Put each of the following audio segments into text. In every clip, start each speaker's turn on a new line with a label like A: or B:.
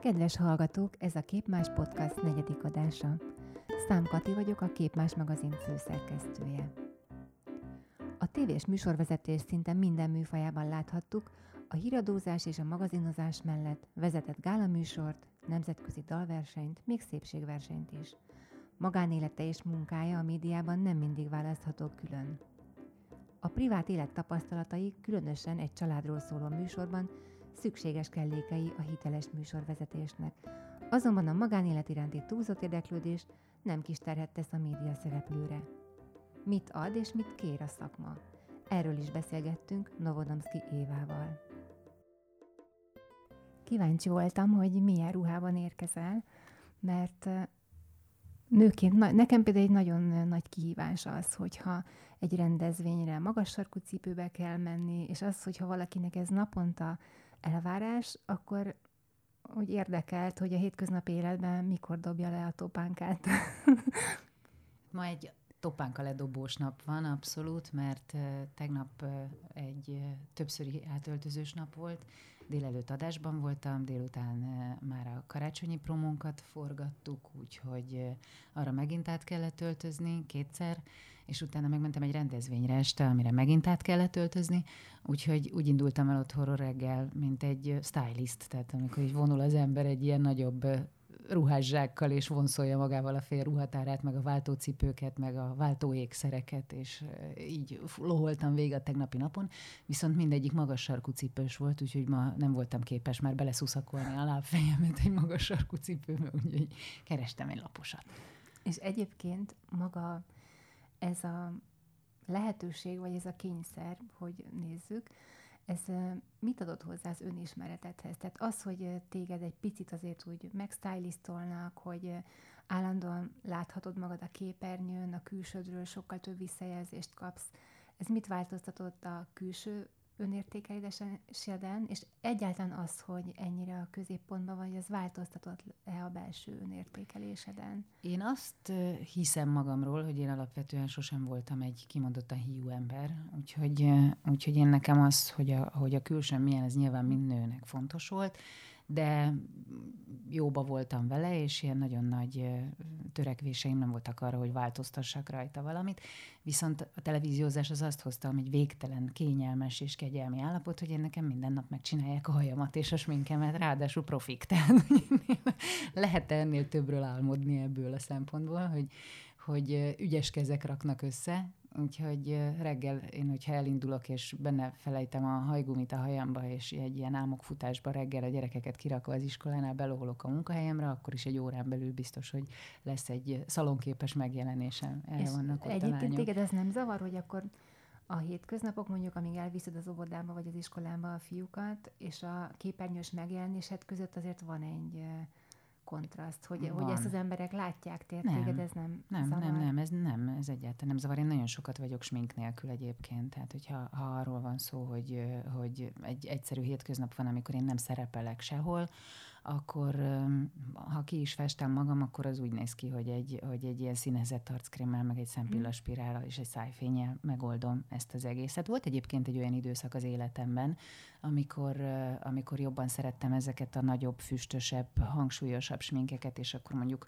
A: Kedves hallgatók, ez a Képmás Podcast negyedik adása. Szám Kati vagyok, a Képmás magazin főszerkesztője. A tévés műsorvezetés szinte minden műfajában láthattuk, a híradózás és a magazinozás mellett vezetett gálaműsort, nemzetközi dalversenyt, még szépségversenyt is. Magánélete és munkája a médiában nem mindig választható külön. A privát élet tapasztalatai, különösen egy családról szóló műsorban, szükséges kellékei a hiteles műsorvezetésnek. Azonban a magánélet iránti túlzott érdeklődés nem kis terhet tesz a média szereplőre. Mit ad és mit kér a szakma? Erről is beszélgettünk Novodomski Évával. Kíváncsi voltam, hogy milyen ruhában érkezel, mert nőként, nekem például egy nagyon nagy kihívás az, hogyha egy rendezvényre magas sarkú cipőbe kell menni, és az, hogyha valakinek ez naponta elvárás, akkor úgy érdekelt, hogy a hétköznapi életben mikor dobja le a topánkát.
B: Ma egy topánka ledobós nap van, abszolút, mert tegnap egy többszöri átöltözős nap volt. Délelőtt adásban voltam, délután már a karácsonyi promónkat forgattuk, úgyhogy arra megint át kellett öltözni kétszer, és utána megmentem egy rendezvényre este, amire megint át kellett öltözni, úgyhogy úgy indultam el otthonról reggel, mint egy stylist, tehát amikor így vonul az ember egy ilyen nagyobb ruhászsákkal, és vonszolja magával a fél ruhatárát, meg a váltócipőket, meg a váltóékszereket, és így loholtam végig a tegnapi napon, viszont mindegyik magas sarkú cipős volt, úgyhogy ma nem voltam képes már beleszuszakolni a lábfejemet egy magas sarkú cipőbe, úgyhogy kerestem egy laposat.
A: És egyébként maga ez a lehetőség, vagy ez a kényszer, hogy nézzük, ez mit adott hozzá az önismeretedhez? Tehát az, hogy téged egy picit azért úgy megstylisztolnak, hogy állandóan láthatod magad a képernyőn, a külsődről sokkal több visszajelzést kapsz, ez mit változtatott a külső önértékeléseden, és egyáltalán az, hogy ennyire a középpontban vagy, az változtatott-e a belső önértékeléseden?
B: Én azt hiszem magamról, hogy én alapvetően sosem voltam egy kimondottan hiú ember, úgyhogy, úgyhogy én nekem az, hogy a, hogy a külsőm milyen, ez nyilván mind nőnek fontos volt, de jóba voltam vele, és ilyen nagyon nagy törekvéseim nem voltak arra, hogy változtassak rajta valamit. Viszont a televíziózás az azt hozta, hogy végtelen, kényelmes és kegyelmi állapot, hogy én nekem minden nap megcsinálják a hajamat és a sminkemet, ráadásul profik. Tehát lehet ennél többről álmodni ebből a szempontból, hogy, hogy ügyes kezek raknak össze, Úgyhogy reggel én, hogyha elindulok, és benne felejtem a hajgumit a hajamba, és egy ilyen álmokfutásba reggel a gyerekeket kirakva az iskolánál beloholok a munkahelyemre, akkor is egy órán belül biztos, hogy lesz egy szalonképes megjelenésem.
A: Erre és vannak ott egyébként téged ez nem zavar, hogy akkor a hétköznapok mondjuk, amíg elviszed az óvodába vagy az iskolába a fiúkat, és a képernyős megjelenésed között azért van egy kontraszt, hogy, hogy ezt az emberek látják téged, ez nem
B: Nem,
A: zavar.
B: nem, nem, ez nem, ez egyáltalán nem zavar. Én nagyon sokat vagyok smink nélkül egyébként, tehát hogyha ha arról van szó, hogy, hogy egy egyszerű hétköznap van, amikor én nem szerepelek sehol, akkor ha ki is festem magam, akkor az úgy néz ki, hogy egy, hogy egy ilyen színezett arckrémmel, meg egy szempillaspirálal és egy szájfényel megoldom ezt az egészet. Volt egyébként egy olyan időszak az életemben, amikor, amikor jobban szerettem ezeket a nagyobb, füstösebb, hangsúlyosabb sminkeket, és akkor mondjuk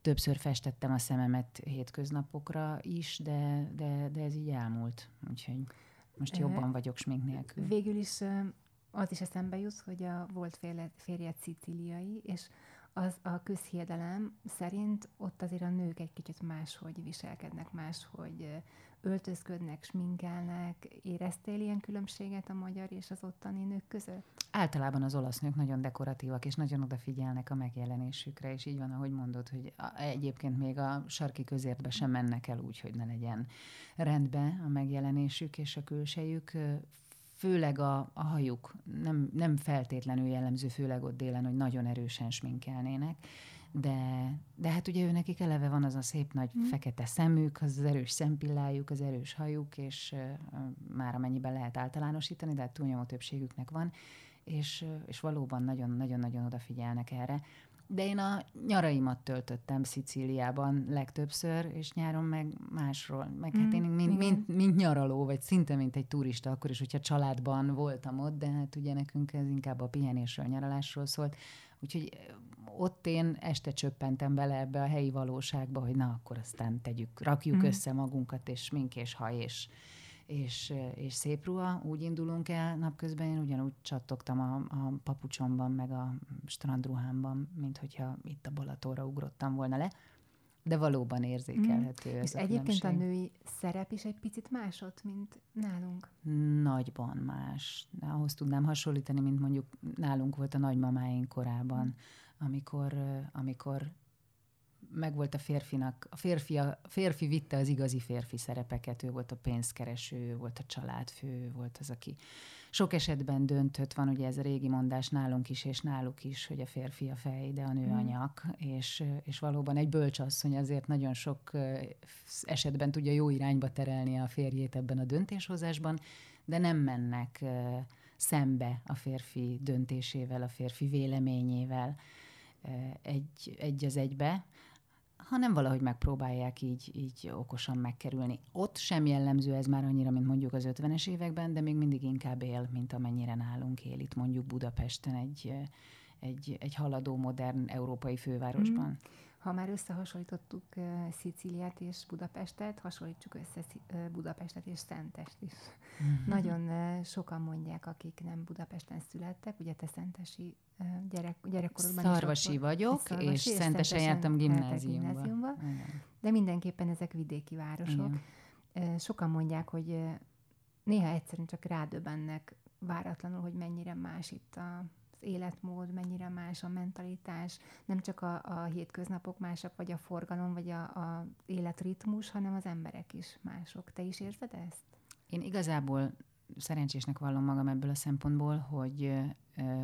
B: többször festettem a szememet hétköznapokra is, de, de, de ez így elmúlt. Úgyhogy most jobban vagyok smink nélkül.
A: Végül is az is eszembe jut, hogy a volt férje szicíliai, és az a közhiedelem szerint ott azért a nők egy kicsit máshogy viselkednek, máshogy öltözködnek, sminkelnek. Éreztél ilyen különbséget a magyar és az ottani nők között?
B: Általában az olasz nők nagyon dekoratívak, és nagyon odafigyelnek a megjelenésükre, és így van, ahogy mondod, hogy egyébként még a sarki közértbe sem mennek el úgy, hogy ne legyen rendben a megjelenésük és a külsejük főleg a, a hajuk nem, nem feltétlenül jellemző, főleg ott délen, hogy nagyon erősen sminkelnének, de, de hát ugye ő nekik eleve van az a szép nagy mm. fekete szemük, az, az erős szempillájuk, az erős hajuk, és uh, már amennyiben lehet általánosítani, de hát túlnyomó többségüknek van, és, és valóban nagyon-nagyon-nagyon odafigyelnek erre. De én a nyaraimat töltöttem Szicíliában legtöbbször, és nyáron meg másról. Meg hát mm, én mint, mint, mint nyaraló, vagy szinte mint egy turista, akkor is, hogyha családban voltam ott, de hát ugye nekünk ez inkább a pihenésről, nyaralásról szólt. Úgyhogy ott én este csöppentem bele ebbe a helyi valóságba, hogy na, akkor aztán tegyük, rakjuk mm. össze magunkat, és mink és haj, és, és, és szép ruha, úgy indulunk el napközben, én ugyanúgy csattogtam a, a papucsomban, meg a strandruhámban, mint hogyha itt a Balatóra ugrottam volna le, de valóban érzékelhető mm. ez
A: És a egyébként különbség. a női szerep is egy picit másod, mint nálunk?
B: Nagyban más. Ahhoz tudnám hasonlítani, mint mondjuk nálunk volt a nagymamáink korában, mm. amikor, amikor megvolt a férfinak, a férfi, a férfi vitte az igazi férfi szerepeket, ő volt a pénzkereső, ő volt a családfő, ő volt az, aki sok esetben döntött, van ugye ez a régi mondás nálunk is, és náluk is, hogy a férfi a fej, de a nő a mm. nyak, és, és valóban egy bölcsasszony azért nagyon sok esetben tudja jó irányba terelni a férjét ebben a döntéshozásban, de nem mennek szembe a férfi döntésével, a férfi véleményével egy, egy az egybe, hanem valahogy megpróbálják így, így okosan megkerülni. Ott sem jellemző ez már annyira, mint mondjuk az 50-es években, de még mindig inkább él, mint amennyire nálunk él itt mondjuk Budapesten egy, egy, egy haladó, modern európai fővárosban. Mm.
A: Ha már összehasonlítottuk Szicíliát és Budapestet, hasonlítsuk össze Budapestet és Szentest is. Mm-hmm. Nagyon sokan mondják, akik nem Budapesten születtek, ugye te szentesi gyerek, gyerekkorodban
B: Szarvasi is vagyok, szarvasi, és, és Szentesen jártam gimnáziumba. gimnáziumba
A: de mindenképpen ezek vidéki városok. Igen. Sokan mondják, hogy néha egyszerűen csak rádöbbennek váratlanul, hogy mennyire más itt a életmód, mennyire más a mentalitás, nem csak a, a hétköznapok másak, vagy a forgalom, vagy a, a életritmus, hanem az emberek is mások. Te is érzed ezt?
B: Én igazából szerencsésnek vallom magam ebből a szempontból, hogy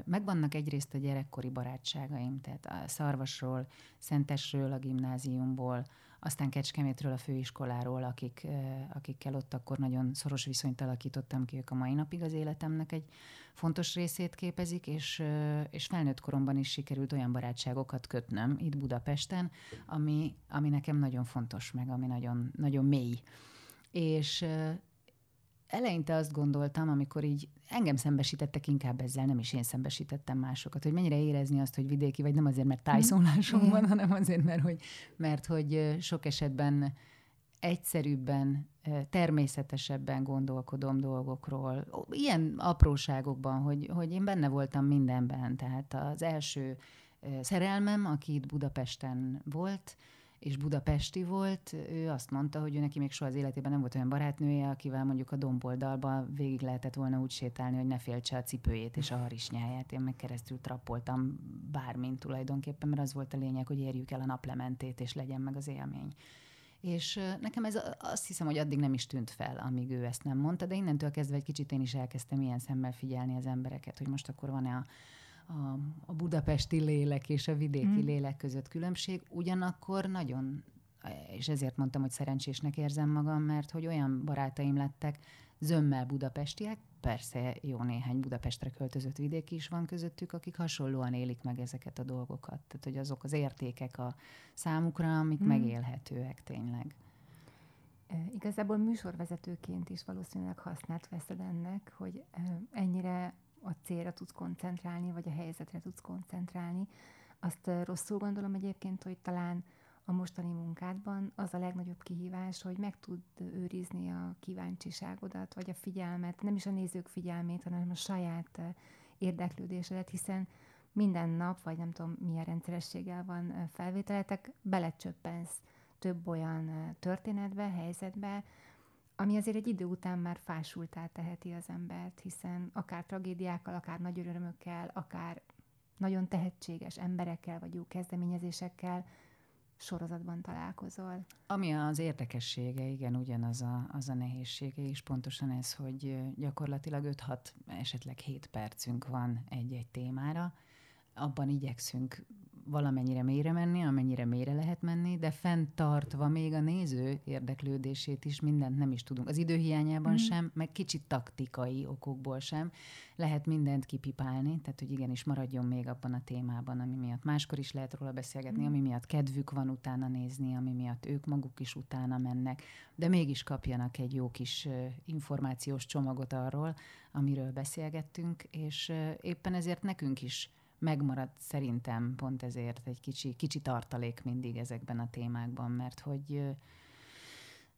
B: megvannak egyrészt a gyerekkori barátságaim, tehát a Szarvasról, Szentesről, a gimnáziumból, aztán Kecskemétről, a főiskoláról, akik, akikkel ott akkor nagyon szoros viszonyt alakítottam ki, ők a mai napig az életemnek egy fontos részét képezik, és, és felnőtt koromban is sikerült olyan barátságokat kötnöm itt Budapesten, ami, ami nekem nagyon fontos, meg ami nagyon, nagyon mély. És eleinte azt gondoltam, amikor így engem szembesítettek inkább ezzel, nem is én szembesítettem másokat, hogy mennyire érezni azt, hogy vidéki vagy, nem azért, mert tájszólásom van, hanem azért, mert hogy, mert hogy sok esetben egyszerűbben, természetesebben gondolkodom dolgokról. Ilyen apróságokban, hogy, hogy én benne voltam mindenben. Tehát az első szerelmem, aki itt Budapesten volt, és budapesti volt, ő azt mondta, hogy ő neki még soha az életében nem volt olyan barátnője, akivel mondjuk a domboldalba végig lehetett volna úgy sétálni, hogy ne féltse a cipőjét és a harisnyáját. Én meg keresztül trappoltam bármint tulajdonképpen, mert az volt a lényeg, hogy érjük el a naplementét, és legyen meg az élmény. És nekem ez azt hiszem, hogy addig nem is tűnt fel, amíg ő ezt nem mondta, de innentől kezdve egy kicsit én is elkezdtem ilyen szemmel figyelni az embereket, hogy most akkor van-e a a, a budapesti lélek és a vidéki mm. lélek között különbség, ugyanakkor nagyon, és ezért mondtam, hogy szerencsésnek érzem magam, mert hogy olyan barátaim lettek, zömmel budapestiek, persze jó néhány Budapestre költözött vidéki is van közöttük, akik hasonlóan élik meg ezeket a dolgokat. Tehát, hogy azok az értékek a számukra, amik mm. megélhetőek tényleg.
A: Igazából műsorvezetőként is valószínűleg hasznát veszed ennek, hogy ennyire a célra tudsz koncentrálni, vagy a helyzetre tudsz koncentrálni. Azt rosszul gondolom egyébként, hogy talán a mostani munkádban az a legnagyobb kihívás, hogy meg tud őrizni a kíváncsiságodat, vagy a figyelmet, nem is a nézők figyelmét, hanem a saját érdeklődésedet, hiszen minden nap, vagy nem tudom milyen rendszerességgel van felvételetek, belecsöppensz több olyan történetbe, helyzetbe, ami azért egy idő után már fásultá teheti az embert, hiszen akár tragédiákkal, akár nagy örömökkel, akár nagyon tehetséges emberekkel, vagy jó kezdeményezésekkel sorozatban találkozol.
B: Ami az érdekessége, igen, ugyanaz a, az a nehézsége is, pontosan ez, hogy gyakorlatilag 5-6, esetleg 7 percünk van egy-egy témára, abban igyekszünk valamennyire mélyre menni, amennyire mélyre lehet menni, de fenntartva még a néző érdeklődését is mindent nem is tudunk. Az időhiányában mm. sem, meg kicsit taktikai okokból sem lehet mindent kipipálni, tehát hogy igenis maradjon még abban a témában, ami miatt máskor is lehet róla beszélgetni, mm. ami miatt kedvük van utána nézni, ami miatt ők maguk is utána mennek, de mégis kapjanak egy jó kis információs csomagot arról, amiről beszélgettünk, és éppen ezért nekünk is megmarad szerintem pont ezért egy kicsi, kicsi tartalék mindig ezekben a témákban, mert hogy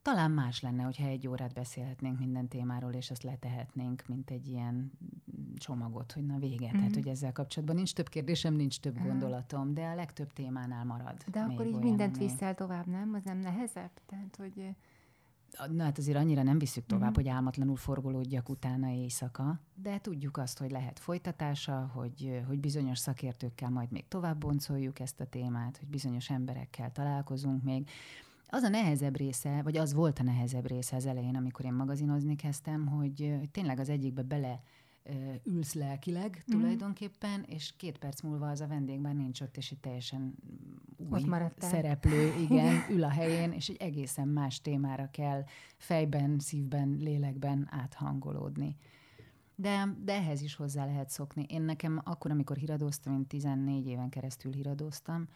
B: talán más lenne, hogyha egy órát beszélhetnénk minden témáról, és azt letehetnénk, mint egy ilyen csomagot, hogy na vége. Mm-hmm. Tehát, mhm. hogy ezzel kapcsolatban nincs több kérdésem, nincs több uh-huh. gondolatom, de a legtöbb témánál marad.
A: De akkor így mindent viszel tovább, nem? Az nem nehezebb? Tehát, hogy
B: Na hát azért annyira nem visszük tovább, mm-hmm. hogy álmatlanul forgolódjak utána éjszaka, de tudjuk azt, hogy lehet folytatása, hogy, hogy bizonyos szakértőkkel majd még tovább boncoljuk ezt a témát, hogy bizonyos emberekkel találkozunk még. Az a nehezebb része, vagy az volt a nehezebb része az elején, amikor én magazinozni kezdtem, hogy, hogy tényleg az egyikbe bele ülsz lelkileg mm. tulajdonképpen, és két perc múlva az a vendég már nincs ott, és egy teljesen új szereplő, igen, ül a helyén, és egy egészen más témára kell fejben, szívben, lélekben áthangolódni. De, de ehhez is hozzá lehet szokni. Én nekem akkor, amikor híradóztam, én 14 éven keresztül híradóztam,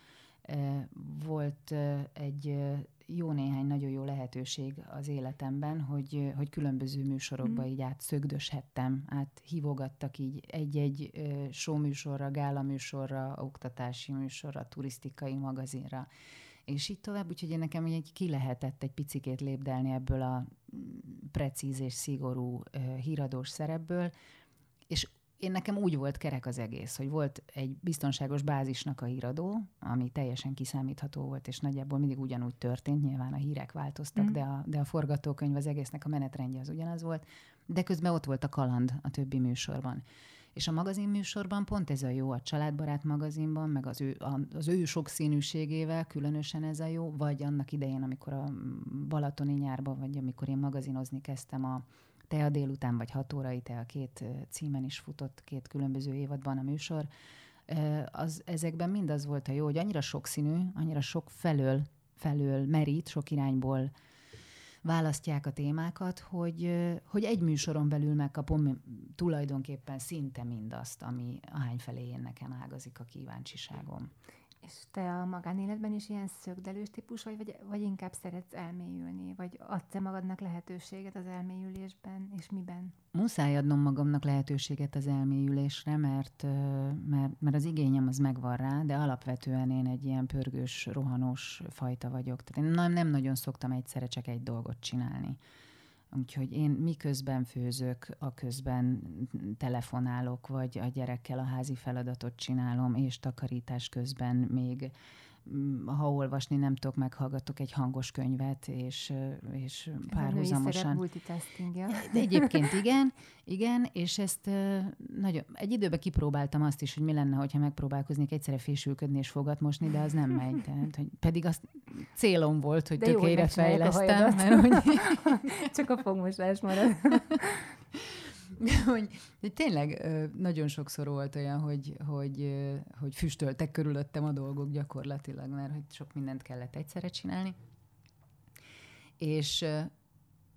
B: volt egy jó néhány nagyon jó lehetőség az életemben, hogy, hogy különböző műsorokba mm. így átszögdöshettem, áthívogattak így egy-egy show műsorra, gála műsorra, oktatási műsorra, turisztikai magazinra, és így tovább, úgyhogy én nekem így ki lehetett egy picikét lépdelni ebből a mm, precíz és szigorú híradós szerepből, és én nekem úgy volt kerek az egész, hogy volt egy biztonságos bázisnak a híradó, ami teljesen kiszámítható volt, és nagyjából mindig ugyanúgy történt, nyilván a hírek változtak, mm. de, a, de a forgatókönyv az egésznek a menetrendje az ugyanaz volt, de közben ott volt a kaland a többi műsorban. És a magazin műsorban pont ez a jó, a családbarát magazinban, meg az ő, az ő sokszínűségével különösen ez a jó, vagy annak idején, amikor a Balatoni nyárban, vagy amikor én magazinozni kezdtem a te a délután vagy hat órai, te a két címen is futott, két különböző évadban a műsor. Az, ezekben mind az volt a jó, hogy annyira sokszínű, annyira sok felől, felől merít, sok irányból választják a témákat, hogy, hogy egy műsoron belül megkapom tulajdonképpen szinte mindazt, ami ahány felé én nekem ágazik a kíváncsiságom.
A: És te a magánéletben is ilyen szögdelős típus vagy, vagy, vagy inkább szeretsz elmélyülni? Vagy adsz-e magadnak lehetőséget az elmélyülésben, és miben?
B: Muszáj adnom magamnak lehetőséget az elmélyülésre, mert, mert, mert az igényem az megvan rá, de alapvetően én egy ilyen pörgős, rohanós fajta vagyok. Tehát én nem, nem nagyon szoktam egyszerre csak egy dolgot csinálni. Úgyhogy én miközben főzök, a közben telefonálok, vagy a gyerekkel a házi feladatot csinálom, és takarítás közben még ha olvasni nem tudok, meghallgatok egy hangos könyvet, és, és párhuzamosan.
A: multitaskingja.
B: De egyébként igen, igen, és ezt nagyon, egy időben kipróbáltam azt is, hogy mi lenne, hogyha megpróbálkoznék egyszerre fésülködni és fogat mosni, de az nem megy. Tehát, hogy pedig azt célom volt, hogy tökélyre fejlesztem. Mert, hogy...
A: Csak a fogmosás marad.
B: hogy, hogy tényleg nagyon sokszor volt olyan, hogy, hogy, hogy füstöltek körülöttem a dolgok gyakorlatilag, mert hogy sok mindent kellett egyszerre csinálni. És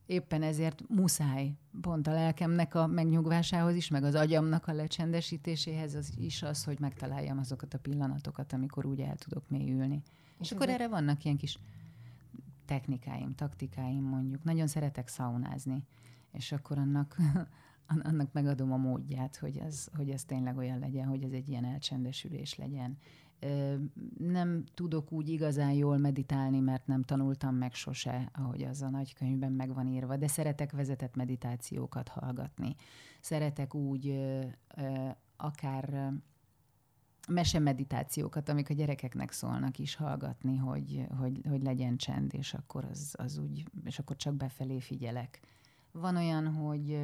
B: éppen ezért muszáj pont a lelkemnek a megnyugvásához is, meg az agyamnak a lecsendesítéséhez az is az, hogy megtaláljam azokat a pillanatokat, amikor úgy el tudok mélyülni. És, és akkor erre vannak ilyen kis technikáim, taktikáim mondjuk. Nagyon szeretek szaunázni, és akkor annak annak megadom a módját, hogy ez, hogy ez tényleg olyan legyen, hogy ez egy ilyen elcsendesülés legyen. Nem tudok úgy igazán jól meditálni, mert nem tanultam meg sose, ahogy az a nagykönyvben meg van írva, de szeretek vezetett meditációkat hallgatni. Szeretek úgy akár mesemeditációkat, amik a gyerekeknek szólnak is hallgatni, hogy, hogy, hogy legyen csend, és akkor az, az úgy, és akkor csak befelé figyelek van olyan, hogy,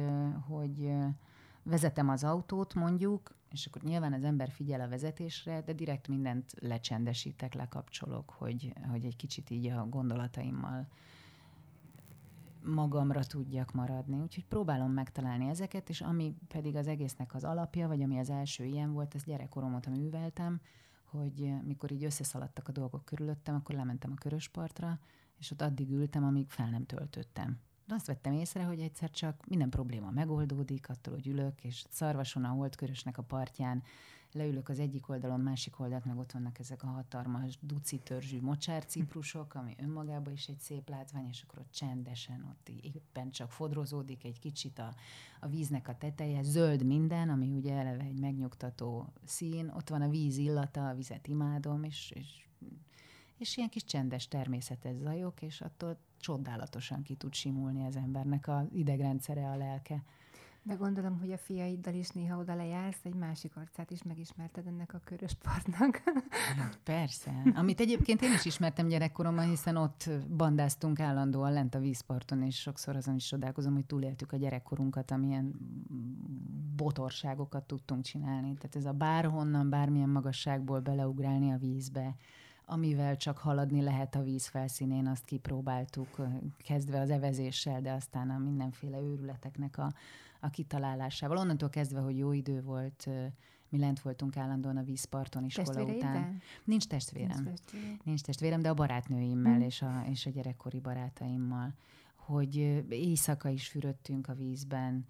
B: hogy vezetem az autót mondjuk, és akkor nyilván az ember figyel a vezetésre, de direkt mindent lecsendesítek, lekapcsolok, hogy, hogy egy kicsit így a gondolataimmal magamra tudjak maradni. Úgyhogy próbálom megtalálni ezeket, és ami pedig az egésznek az alapja, vagy ami az első ilyen volt, ez gyerekkoromot műveltem, hogy mikor így összeszaladtak a dolgok körülöttem, akkor lementem a köröspartra, és ott addig ültem, amíg fel nem töltöttem. De azt vettem észre, hogy egyszer csak minden probléma megoldódik, attól, hogy ülök, és szarvason a holdkörösnek a partján leülök az egyik oldalon, másik oldalt, meg ott vannak ezek a hatalmas duci törzsű mocsárciprusok, ami önmagában is egy szép látvány, és akkor ott csendesen, ott éppen csak fodrozódik egy kicsit a, a víznek a teteje, zöld minden, ami ugye eleve egy megnyugtató szín, ott van a víz illata, a vizet imádom, és, és, és ilyen kis csendes természetes zajok, és attól csodálatosan ki tud simulni az embernek az idegrendszere, a lelke.
A: De gondolom, hogy a fiaiddal is néha oda lejársz, egy másik arcát is megismerted ennek a körös partnak.
B: Persze. Amit egyébként én is ismertem gyerekkoromban, hiszen ott bandáztunk állandóan lent a vízparton, és sokszor azon is csodálkozom, hogy túléltük a gyerekkorunkat, amilyen botorságokat tudtunk csinálni. Tehát ez a bárhonnan, bármilyen magasságból beleugrálni a vízbe, amivel csak haladni lehet a víz felszínén, azt kipróbáltuk, kezdve az evezéssel, de aztán a mindenféle őrületeknek a, a kitalálásával. Onnantól kezdve, hogy jó idő volt, mi lent voltunk állandóan a vízparton iskola után. Nincs testvérem. Nincs testvérem. Nincs testvérem, de a barátnőimmel hmm. és, a, és a gyerekkori barátaimmal. Hogy éjszaka is fürödtünk a vízben,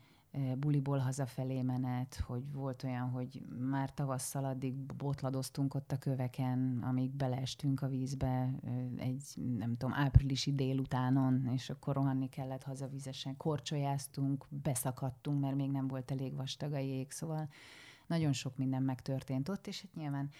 B: buliból hazafelé menet, hogy volt olyan, hogy már tavasszal addig botladoztunk ott a köveken, amíg beleestünk a vízbe egy, nem tudom, áprilisi délutánon, és akkor rohanni kellett hazavizesen, korcsolyáztunk, beszakadtunk, mert még nem volt elég vastag a jég, szóval nagyon sok minden megtörtént ott, és hát nyilván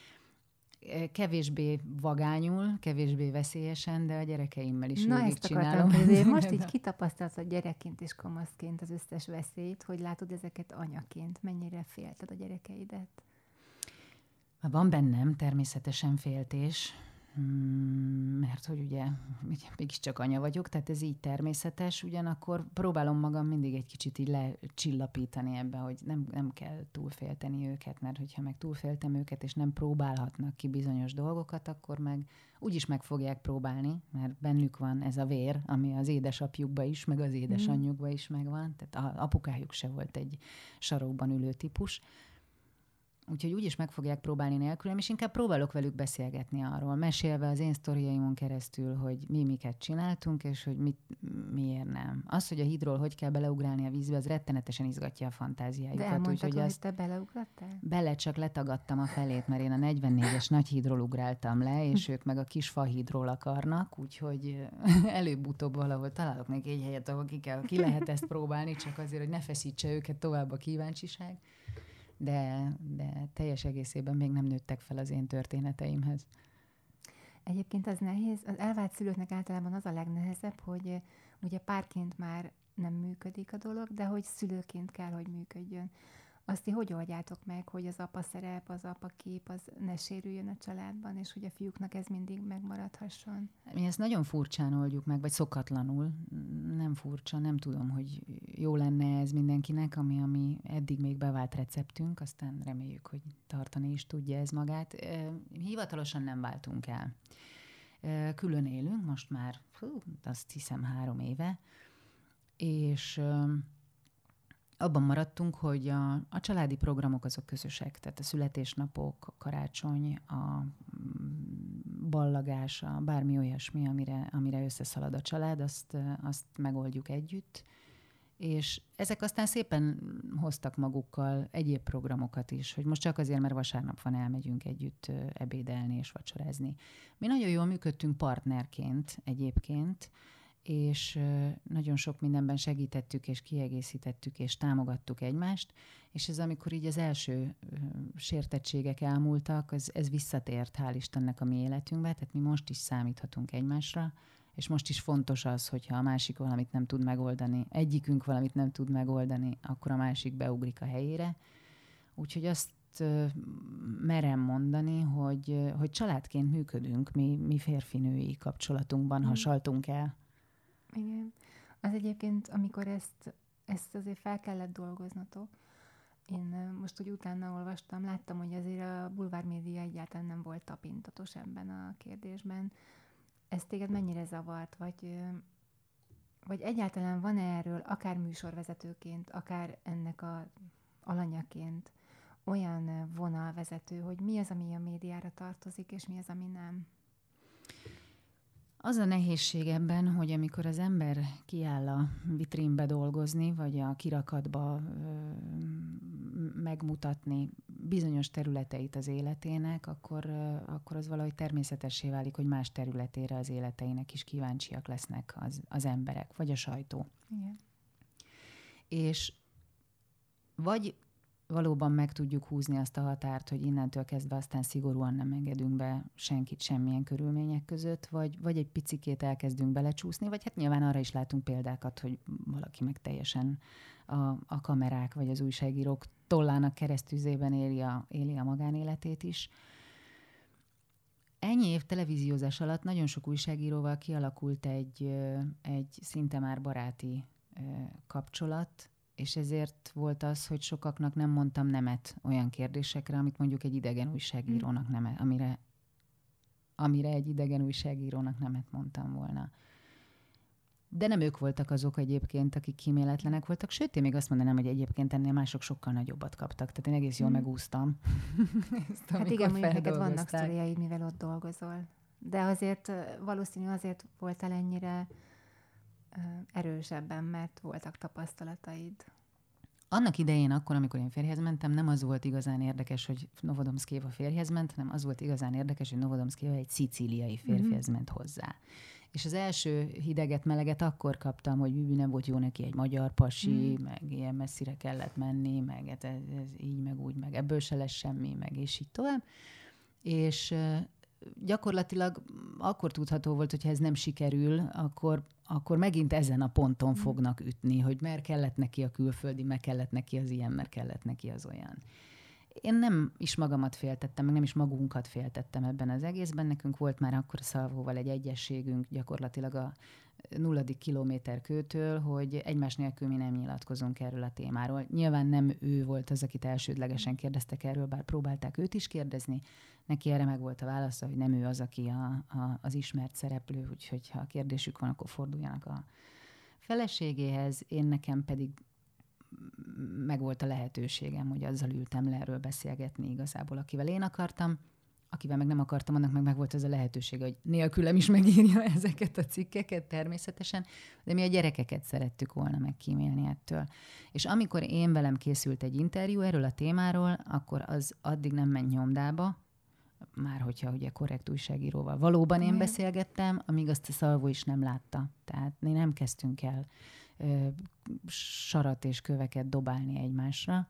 B: kevésbé vagányul, kevésbé veszélyesen, de a gyerekeimmel is
A: Na, ezt csinálom. Kérdezni. Most így kitapasztalsz a gyerekként és kamaszként az összes veszélyt, hogy látod ezeket anyaként, mennyire félted a gyerekeidet?
B: Van bennem természetesen féltés, mert hogy ugye mégiscsak anya vagyok, tehát ez így természetes, ugyanakkor próbálom magam mindig egy kicsit így lecsillapítani ebbe, hogy nem, nem kell túlfélteni őket, mert hogyha meg túlféltem őket, és nem próbálhatnak ki bizonyos dolgokat, akkor meg úgyis meg fogják próbálni, mert bennük van ez a vér, ami az édesapjukba is, meg az édesanyjukba is megvan, tehát a apukájuk se volt egy sarokban ülő típus, Úgyhogy úgyis meg fogják próbálni nélkülem, és inkább próbálok velük beszélgetni arról, mesélve az én sztoriaimon keresztül, hogy mi miket csináltunk, és hogy mit, miért nem. Az, hogy a hidról hogy kell beleugrálni a vízbe, az rettenetesen izgatja a fantáziájukat.
A: De elmondtad, hogy azt te beleugrattál?
B: Bele, csak letagadtam a felét, mert én a 44-es nagy hídról ugráltam le, és ők meg a kis fahídról akarnak, úgyhogy előbb-utóbb valahol találok még egy helyet, ahol ki, kell, ki lehet ezt próbálni, csak azért, hogy ne feszítse őket tovább a kíváncsiság de, de teljes egészében még nem nőttek fel az én történeteimhez.
A: Egyébként az nehéz, az elvált szülőknek általában az a legnehezebb, hogy ugye párként már nem működik a dolog, de hogy szülőként kell, hogy működjön. Azt ti hogy oldjátok meg, hogy az apa szerep, az apa kép, az ne sérüljön a családban, és hogy a fiúknak ez mindig megmaradhasson?
B: Mi ezt nagyon furcsán oldjuk meg, vagy szokatlanul. Nem furcsa, nem tudom, hogy jó lenne ez mindenkinek, ami, ami eddig még bevált receptünk, aztán reméljük, hogy tartani is tudja ez magát. Hivatalosan nem váltunk el. Külön élünk, most már, hú, azt hiszem három éve, és abban maradtunk, hogy a, a családi programok azok közösek, tehát a születésnapok, a karácsony, a mm, ballagás, a bármi olyasmi, amire, amire összeszalad a család, azt, azt megoldjuk együtt. És ezek aztán szépen hoztak magukkal egyéb programokat is, hogy most csak azért, mert vasárnap van, elmegyünk együtt ebédelni és vacsorázni. Mi nagyon jól működtünk partnerként egyébként, és nagyon sok mindenben segítettük, és kiegészítettük, és támogattuk egymást, és ez amikor így az első sértettségek elmúltak, az, ez visszatért, hál' Istennek a mi életünkbe, tehát mi most is számíthatunk egymásra, és most is fontos az, hogyha a másik valamit nem tud megoldani, egyikünk valamit nem tud megoldani, akkor a másik beugrik a helyére. Úgyhogy azt merem mondani, hogy, hogy családként működünk, mi, mi férfinői kapcsolatunkban mm. hasaltunk el.
A: Igen. Az egyébként, amikor ezt, ezt azért fel kellett dolgoznatok, én most, hogy utána olvastam, láttam, hogy azért a bulvár média egyáltalán nem volt tapintatos ebben a kérdésben. Ez téged mennyire zavart, vagy, vagy egyáltalán van -e erről, akár műsorvezetőként, akár ennek a alanyaként olyan vonalvezető, hogy mi az, ami a médiára tartozik, és mi az, ami nem?
B: Az a nehézség ebben, hogy amikor az ember kiáll a vitrínbe dolgozni, vagy a kirakatba ö, megmutatni bizonyos területeit az életének, akkor, ö, akkor az valahogy természetessé válik, hogy más területére az életeinek is kíváncsiak lesznek az, az emberek, vagy a sajtó.
A: Igen.
B: És vagy valóban meg tudjuk húzni azt a határt, hogy innentől kezdve aztán szigorúan nem engedünk be senkit semmilyen körülmények között, vagy, vagy egy picikét elkezdünk belecsúszni, vagy hát nyilván arra is látunk példákat, hogy valaki meg teljesen a, a kamerák vagy az újságírók tollának keresztüzében éli a, éli a magánéletét is. Ennyi év televíziózás alatt nagyon sok újságíróval kialakult egy, egy szinte már baráti kapcsolat, és ezért volt az, hogy sokaknak nem mondtam nemet olyan kérdésekre, amit mondjuk egy idegen újságírónak nem, amire, amire egy idegen újságírónak nemet mondtam volna. De nem ők voltak azok egyébként, akik kíméletlenek voltak, sőt, én még azt mondanám, hogy egyébként ennél mások sokkal nagyobbat kaptak. Tehát én egész jól mm. megúsztam.
A: Ezt, hát igen, mondjuk neked vannak sztoriaid, mivel ott dolgozol. De azért valószínű azért voltál ennyire erősebben, mert voltak tapasztalataid.
B: Annak idején, akkor, amikor én férjhez mentem, nem az volt igazán érdekes, hogy Novodomszkéva férjhez ment, hanem az volt igazán érdekes, hogy Novodomszkéva egy szicíliai férfihez mm-hmm. ment hozzá. És az első hideget, meleget akkor kaptam, hogy Bibi nem volt jó neki egy magyar pasi, mm. meg ilyen messzire kellett menni, meg ez, ez így, meg úgy, meg ebből se lesz semmi, meg és így tovább. És gyakorlatilag akkor tudható volt, hogy ha ez nem sikerül, akkor, akkor megint ezen a ponton mm. fognak ütni, hogy mert kellett neki a külföldi, meg kellett neki az ilyen, mert kellett neki az olyan. Én nem is magamat féltettem, meg nem is magunkat féltettem ebben az egészben. Nekünk volt már akkor Szalvóval egy egyességünk gyakorlatilag a nulladik kilométer kőtől, hogy egymás nélkül mi nem nyilatkozunk erről a témáról. Nyilván nem ő volt az, akit elsődlegesen kérdeztek erről, bár próbálták őt is kérdezni. Neki erre meg volt a válasza, hogy nem ő az, aki a, a, az ismert szereplő, úgyhogy ha kérdésük van, akkor forduljanak a feleségéhez. Én nekem pedig meg volt a lehetőségem, hogy azzal ültem le erről beszélgetni igazából, akivel én akartam akivel meg nem akartam, annak meg, meg volt ez a lehetőség, hogy nélkülem is megírja ezeket a cikkeket természetesen, de mi a gyerekeket szerettük volna megkímélni ettől. És amikor én velem készült egy interjú erről a témáról, akkor az addig nem ment nyomdába, már hogyha ugye korrekt újságíróval valóban én beszélgettem, amíg azt a Szalvó is nem látta. Tehát mi nem kezdtünk el ö, sarat és köveket dobálni egymásra,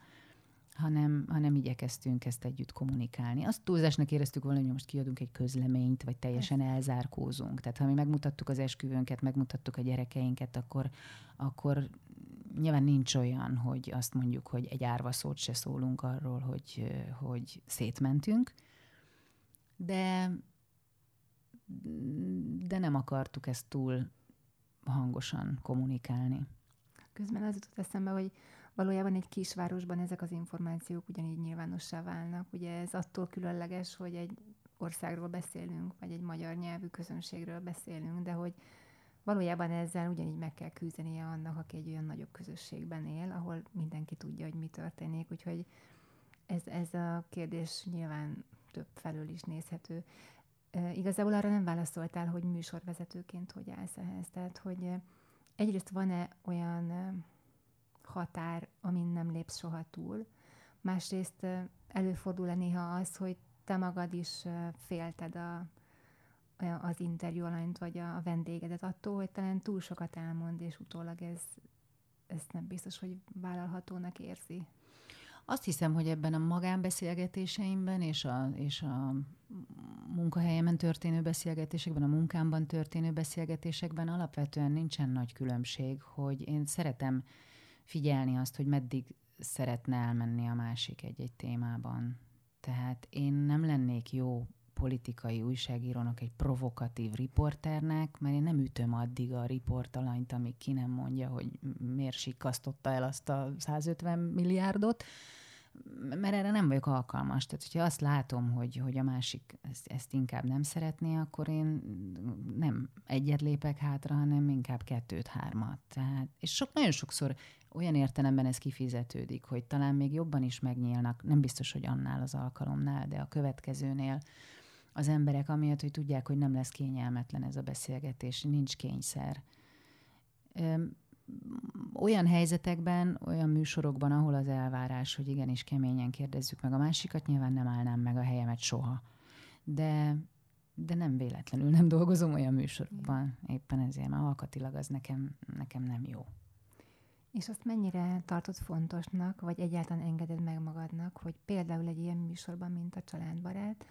B: hanem, hanem igyekeztünk ezt együtt kommunikálni. Azt túlzásnak éreztük volna, hogy most kiadunk egy közleményt, vagy teljesen elzárkózunk. Tehát ha mi megmutattuk az esküvőnket, megmutattuk a gyerekeinket, akkor, akkor nyilván nincs olyan, hogy azt mondjuk, hogy egy árva szót se szólunk arról, hogy, hogy szétmentünk, de, de nem akartuk ezt túl hangosan kommunikálni.
A: Közben az jutott eszembe, hogy valójában egy kisvárosban ezek az információk ugyanígy nyilvánossá válnak. Ugye ez attól különleges, hogy egy országról beszélünk, vagy egy magyar nyelvű közönségről beszélünk, de hogy valójában ezzel ugyanígy meg kell küzdenie annak, aki egy olyan nagyobb közösségben él, ahol mindenki tudja, hogy mi történik. Úgyhogy ez, ez a kérdés nyilván több felől is nézhető. Igazából arra nem válaszoltál, hogy műsorvezetőként hogy állsz ehhez. Tehát, hogy egyrészt van-e olyan határ, amin nem lépsz soha túl. Másrészt előfordul-e néha az, hogy te magad is félted a, az interjú alanyt, vagy a vendégedet attól, hogy talán túl sokat elmond, és utólag ez, ez nem biztos, hogy vállalhatónak érzi.
B: Azt hiszem, hogy ebben a magánbeszélgetéseimben és a, és a munkahelyemen történő beszélgetésekben, a munkámban történő beszélgetésekben alapvetően nincsen nagy különbség, hogy én szeretem figyelni azt, hogy meddig szeretne elmenni a másik egy-egy témában. Tehát én nem lennék jó politikai újságírónak, egy provokatív riporternek, mert én nem ütöm addig a riportalanyt, amíg ki nem mondja, hogy miért sikasztotta el azt a 150 milliárdot, mert erre nem vagyok alkalmas. Tehát, hogyha azt látom, hogy, hogy a másik ezt, ezt inkább nem szeretné, akkor én nem egyet lépek hátra, hanem inkább kettőt, hármat. Tehát, és sok, nagyon sokszor olyan értelemben ez kifizetődik, hogy talán még jobban is megnyílnak, nem biztos, hogy annál az alkalomnál, de a következőnél az emberek, amiatt, hogy tudják, hogy nem lesz kényelmetlen ez a beszélgetés, nincs kényszer. Olyan helyzetekben, olyan műsorokban, ahol az elvárás, hogy igenis keményen kérdezzük meg a másikat, nyilván nem állnám meg a helyemet soha. De, de nem véletlenül nem dolgozom olyan műsorokban, éppen ezért, mert alkatilag az nekem, nekem nem jó.
A: És azt mennyire tartod fontosnak, vagy egyáltalán engeded meg magadnak, hogy például egy ilyen műsorban, mint a Családbarát,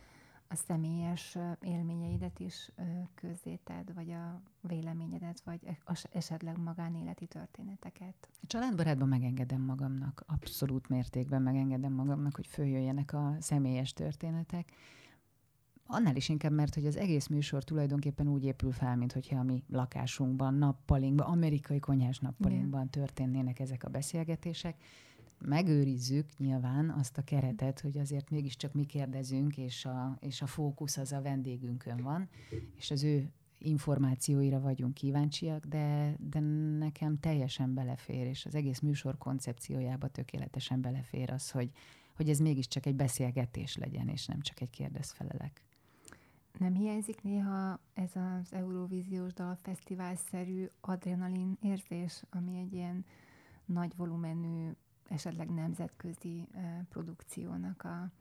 A: a személyes élményeidet is közzéted, vagy a véleményedet, vagy e-, esetleg magánéleti történeteket?
B: A családbarátban megengedem magamnak, abszolút mértékben megengedem magamnak, hogy följöjjenek a személyes történetek. Annál is inkább, mert hogy az egész műsor tulajdonképpen úgy épül fel, mint hogyha a mi lakásunkban, nappalinkban, amerikai konyhás nappalinkban történnének ezek a beszélgetések megőrizzük nyilván azt a keretet, hogy azért mégiscsak mi kérdezünk, és a, és a fókusz az a vendégünkön van, és az ő információira vagyunk kíváncsiak, de, de nekem teljesen belefér, és az egész műsor koncepciójába tökéletesen belefér az, hogy, hogy ez mégiscsak egy beszélgetés legyen, és nem csak egy kérdezfelelek.
A: Nem hiányzik néha ez az Eurovíziós Dalfesztivál-szerű adrenalin érzés, ami egy ilyen nagy volumenű esetleg nemzetközi produkciónak a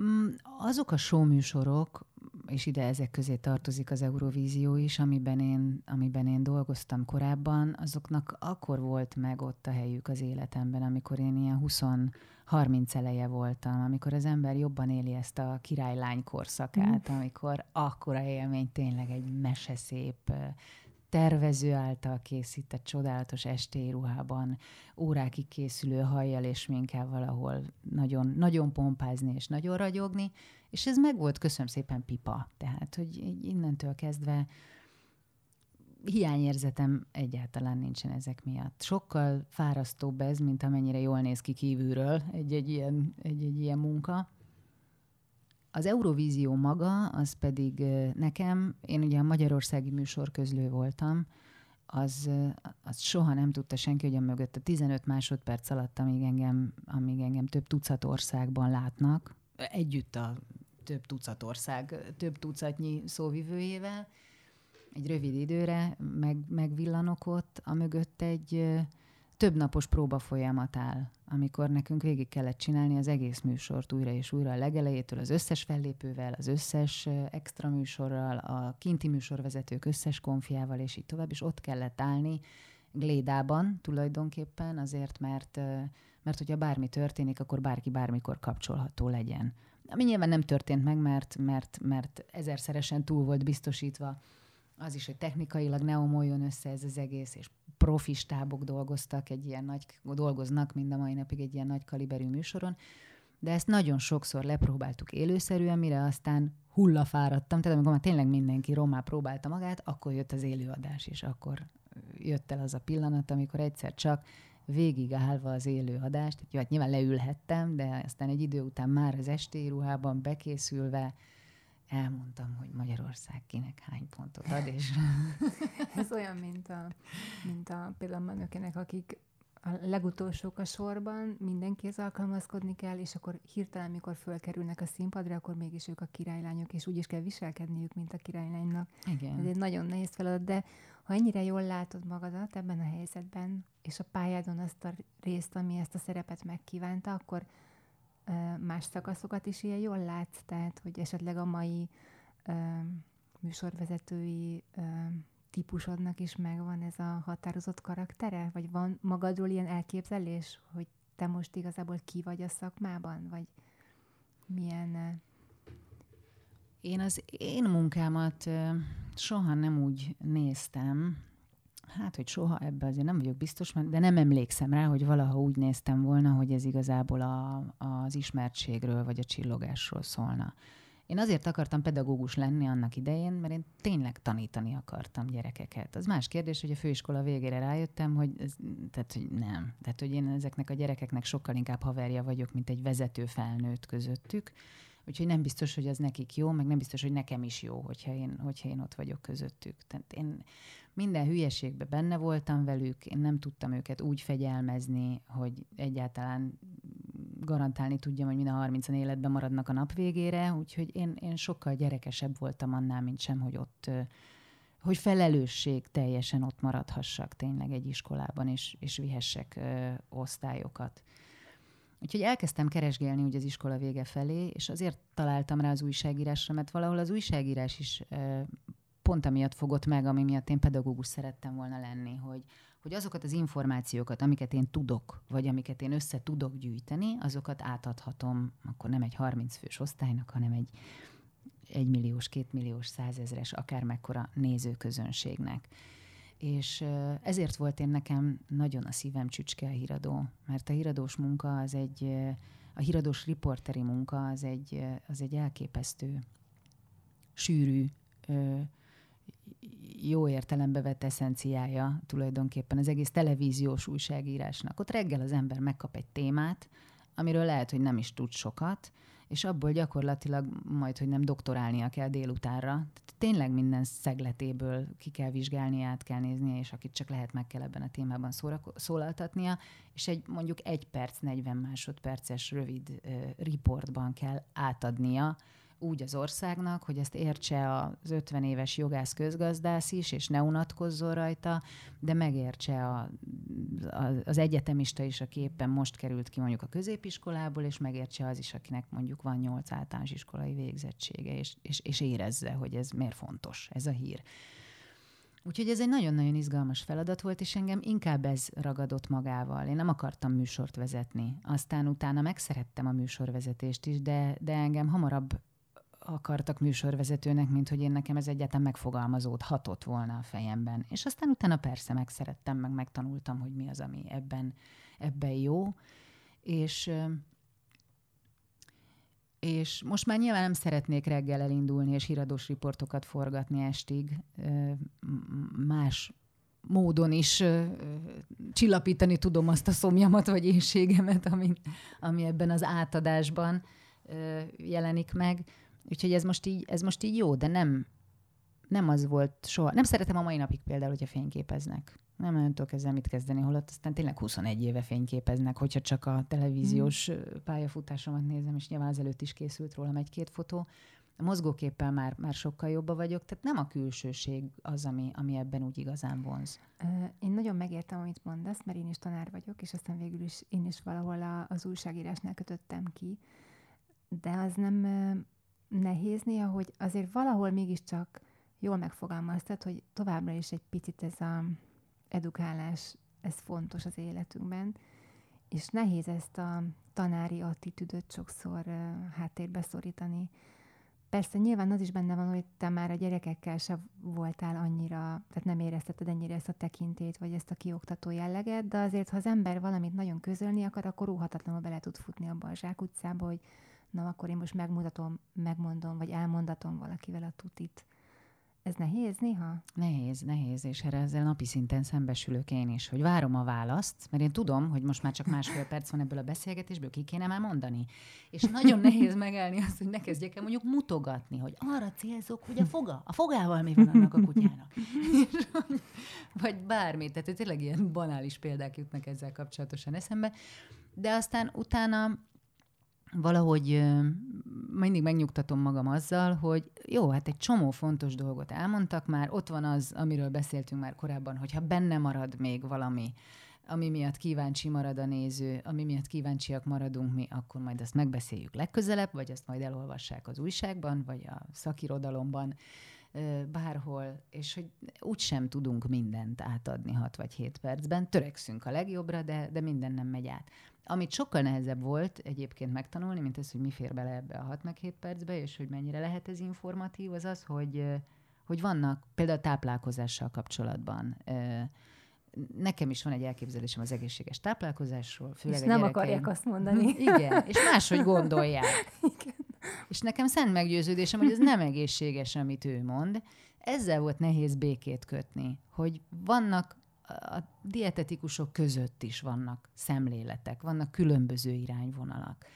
B: mm, azok a showműsorok, és ide ezek közé tartozik az Eurovízió is, amiben én, amiben én dolgoztam korábban, azoknak akkor volt meg ott a helyük az életemben, amikor én ilyen 20-30 eleje voltam, amikor az ember jobban éli ezt a királylány korszakát, mm. amikor akkora élmény tényleg egy meseszép tervező által készített csodálatos estéi ruhában, órákig készülő hajjal és minkkel valahol nagyon, nagyon pompázni és nagyon ragyogni, és ez meg volt, köszönöm szépen, pipa. Tehát, hogy innentől kezdve hiányérzetem egyáltalán nincsen ezek miatt. Sokkal fárasztóbb ez, mint amennyire jól néz ki kívülről egy-egy ilyen, egy-egy ilyen munka. Az Eurovízió maga, az pedig nekem, én ugye a magyarországi műsor közlő voltam, az, az soha nem tudta senki, hogy a mögött a 15 másodperc alatt, amíg engem, amíg engem több tucat országban látnak, együtt a több tucat ország, több tucatnyi szóvivőjével, egy rövid időre meg, megvillanok ott, a mögött egy, több napos próba folyamat áll, amikor nekünk végig kellett csinálni az egész műsort újra és újra a legelejétől az összes fellépővel, az összes extra műsorral, a kinti műsorvezetők összes konfiával, és így tovább, és ott kellett állni Glédában tulajdonképpen azért, mert, mert hogyha bármi történik, akkor bárki bármikor kapcsolható legyen. Ami nyilván nem történt meg, mert, mert, mert ezerszeresen túl volt biztosítva az is, hogy technikailag ne omoljon össze ez az egész, és profi stábok dolgoztak egy ilyen nagy, dolgoznak mind a mai napig egy ilyen nagy kaliberű műsoron, de ezt nagyon sokszor lepróbáltuk élőszerűen, mire aztán hullafáradtam, tehát amikor már tényleg mindenki romá próbálta magát, akkor jött az élőadás, és akkor jött el az a pillanat, amikor egyszer csak végigállva az élőadást, jó, hát nyilván leülhettem, de aztán egy idő után már az estély ruhában bekészülve, elmondtam, hogy Magyarország kinek hány pontot ad, és...
A: Ez olyan, mint a, mint a például nőkének, akik a legutolsók a sorban, mindenkihez alkalmazkodni kell, és akkor hirtelen, mikor fölkerülnek a színpadra, akkor mégis ők a királylányok, és úgy is kell viselkedniük, mint a királylánynak. Igen. Ez egy nagyon nehéz feladat, de ha ennyire jól látod magadat ebben a helyzetben, és a pályádon azt a részt, ami ezt a szerepet megkívánta, akkor más szakaszokat is ilyen jól látsz, tehát hogy esetleg a mai műsorvezetői típusodnak is megvan ez a határozott karaktere? Vagy van magadról ilyen elképzelés, hogy te most igazából ki vagy a szakmában? Vagy milyen...
B: Én az én munkámat soha nem úgy néztem, hát, hogy soha ebbe azért nem vagyok biztos, de nem emlékszem rá, hogy valaha úgy néztem volna, hogy ez igazából a, az ismertségről vagy a csillogásról szólna. Én azért akartam pedagógus lenni annak idején, mert én tényleg tanítani akartam gyerekeket. Az más kérdés, hogy a főiskola végére rájöttem, hogy, ez, tehát, hogy nem. Tehát, hogy én ezeknek a gyerekeknek sokkal inkább haverja vagyok, mint egy vezető felnőtt közöttük Úgyhogy nem biztos, hogy az nekik jó, meg nem biztos, hogy nekem is jó, hogyha én, hogyha én ott vagyok közöttük. Tehát én minden hülyeségben benne voltam velük, én nem tudtam őket úgy fegyelmezni, hogy egyáltalán garantálni tudjam, hogy mind a 30 életben maradnak a nap végére, úgyhogy én, én sokkal gyerekesebb voltam annál, mint sem, hogy ott hogy felelősség teljesen ott maradhassak tényleg egy iskolában, és, és vihessek ö, osztályokat. Úgyhogy elkezdtem keresgélni úgy az iskola vége felé, és azért találtam rá az újságírásra, mert valahol az újságírás is ö, pont amiatt fogott meg, ami miatt én pedagógus szerettem volna lenni, hogy, hogy azokat az információkat, amiket én tudok, vagy amiket én össze tudok gyűjteni, azokat átadhatom, akkor nem egy 30 fős osztálynak, hanem egy egymilliós, kétmilliós, százezres, akár mekkora nézőközönségnek. És ezért volt én nekem nagyon a szívem csücske a híradó, mert a híradós munka az egy, a híradós riporteri munka az egy, az egy elképesztő, sűrű, jó értelembe vett eszenciája tulajdonképpen az egész televíziós újságírásnak. Ott reggel az ember megkap egy témát, amiről lehet, hogy nem is tud sokat, és abból gyakorlatilag majd, hogy nem doktorálnia kell délutánra. Tehát tényleg minden szegletéből ki kell vizsgálni, át kell néznie, és akit csak lehet, meg kell ebben a témában szórako- szólaltatnia, és egy mondjuk egy perc, 40 másodperces rövid uh, riportban kell átadnia úgy az országnak, hogy ezt értse az 50 éves jogász közgazdász is, és ne unatkozzon rajta, de megértse a, a, az egyetemista is, aki éppen most került ki mondjuk a középiskolából, és megértse az is, akinek mondjuk van 8 általános iskolai végzettsége, és, és, és érezze, hogy ez miért fontos, ez a hír. Úgyhogy ez egy nagyon-nagyon izgalmas feladat volt, és engem inkább ez ragadott magával. Én nem akartam műsort vezetni. Aztán utána megszerettem a műsorvezetést is, de, de engem hamarabb akartak műsorvezetőnek, mint hogy én nekem ez egyáltalán megfogalmazódhatott volna a fejemben. És aztán utána persze megszerettem, meg megtanultam, hogy mi az, ami ebben, ebben jó. És és most már nyilván nem szeretnék reggel elindulni és híradós riportokat forgatni estig. Más módon is csillapítani tudom azt a szomjamat vagy éjségemet, ami, ami ebben az átadásban jelenik meg. Úgyhogy ez most így, ez most így jó, de nem, nem az volt soha. Nem szeretem a mai napig például, hogyha fényképeznek. Nem nagyon tudok ezzel mit kezdeni, holott aztán tényleg 21 éve fényképeznek, hogyha csak a televíziós mm. pályafutásomat nézem, és nyilván előtt is készült rólam egy-két fotó. A mozgóképpel már, már sokkal jobban vagyok, tehát nem a külsőség az, ami, ami ebben úgy igazán vonz.
A: Én nagyon megértem, amit mondasz, mert én is tanár vagyok, és aztán végül is én is valahol a, az újságírásnál kötöttem ki, de az nem nehéz néha, hogy azért valahol mégiscsak jól megfogalmaztad, hogy továbbra is egy picit ez a edukálás, ez fontos az életünkben, és nehéz ezt a tanári attitűdöt sokszor háttérbe szorítani. Persze nyilván az is benne van, hogy te már a gyerekekkel se voltál annyira, tehát nem érezteted ennyire ezt a tekintét, vagy ezt a kioktató jelleget, de azért, ha az ember valamit nagyon közölni akar, akkor óhatatlanul bele tud futni abba a zsákutcába, hogy na akkor én most megmutatom, megmondom, vagy elmondatom valakivel a tutit. Ez nehéz néha?
B: Nehéz, nehéz, és erre ezzel napi szinten szembesülök én is, hogy várom a választ, mert én tudom, hogy most már csak másfél perc van ebből a beszélgetésből, ki kéne már mondani. És nagyon nehéz megállni azt, hogy ne kezdjek el mondjuk mutogatni, hogy arra célzok, hogy a foga, a fogával mi van annak a kutyának. vagy bármi, tehát tényleg ilyen banális példák jutnak ezzel kapcsolatosan eszembe. De aztán utána valahogy mindig megnyugtatom magam azzal, hogy jó, hát egy csomó fontos dolgot elmondtak már, ott van az, amiről beszéltünk már korábban, hogyha benne marad még valami, ami miatt kíváncsi marad a néző, ami miatt kíváncsiak maradunk mi, akkor majd azt megbeszéljük legközelebb, vagy azt majd elolvassák az újságban, vagy a szakirodalomban, bárhol, és hogy úgy sem tudunk mindent átadni 6 vagy 7 percben. Törekszünk a legjobbra, de, de minden nem megy át. Amit sokkal nehezebb volt egyébként megtanulni, mint ez, hogy mi fér bele ebbe a 6 meg 7 percbe, és hogy mennyire lehet ez informatív, az az, hogy, hogy vannak például a táplálkozással kapcsolatban nekem is van egy elképzelésem az egészséges táplálkozásról.
A: Főleg és a nem gyerekeim. akarják azt mondani.
B: Igen, és máshogy gondolják. Igen. És nekem szent meggyőződésem, hogy ez nem egészséges, amit ő mond. Ezzel volt nehéz békét kötni, hogy vannak a dietetikusok között is vannak szemléletek, vannak különböző irányvonalak.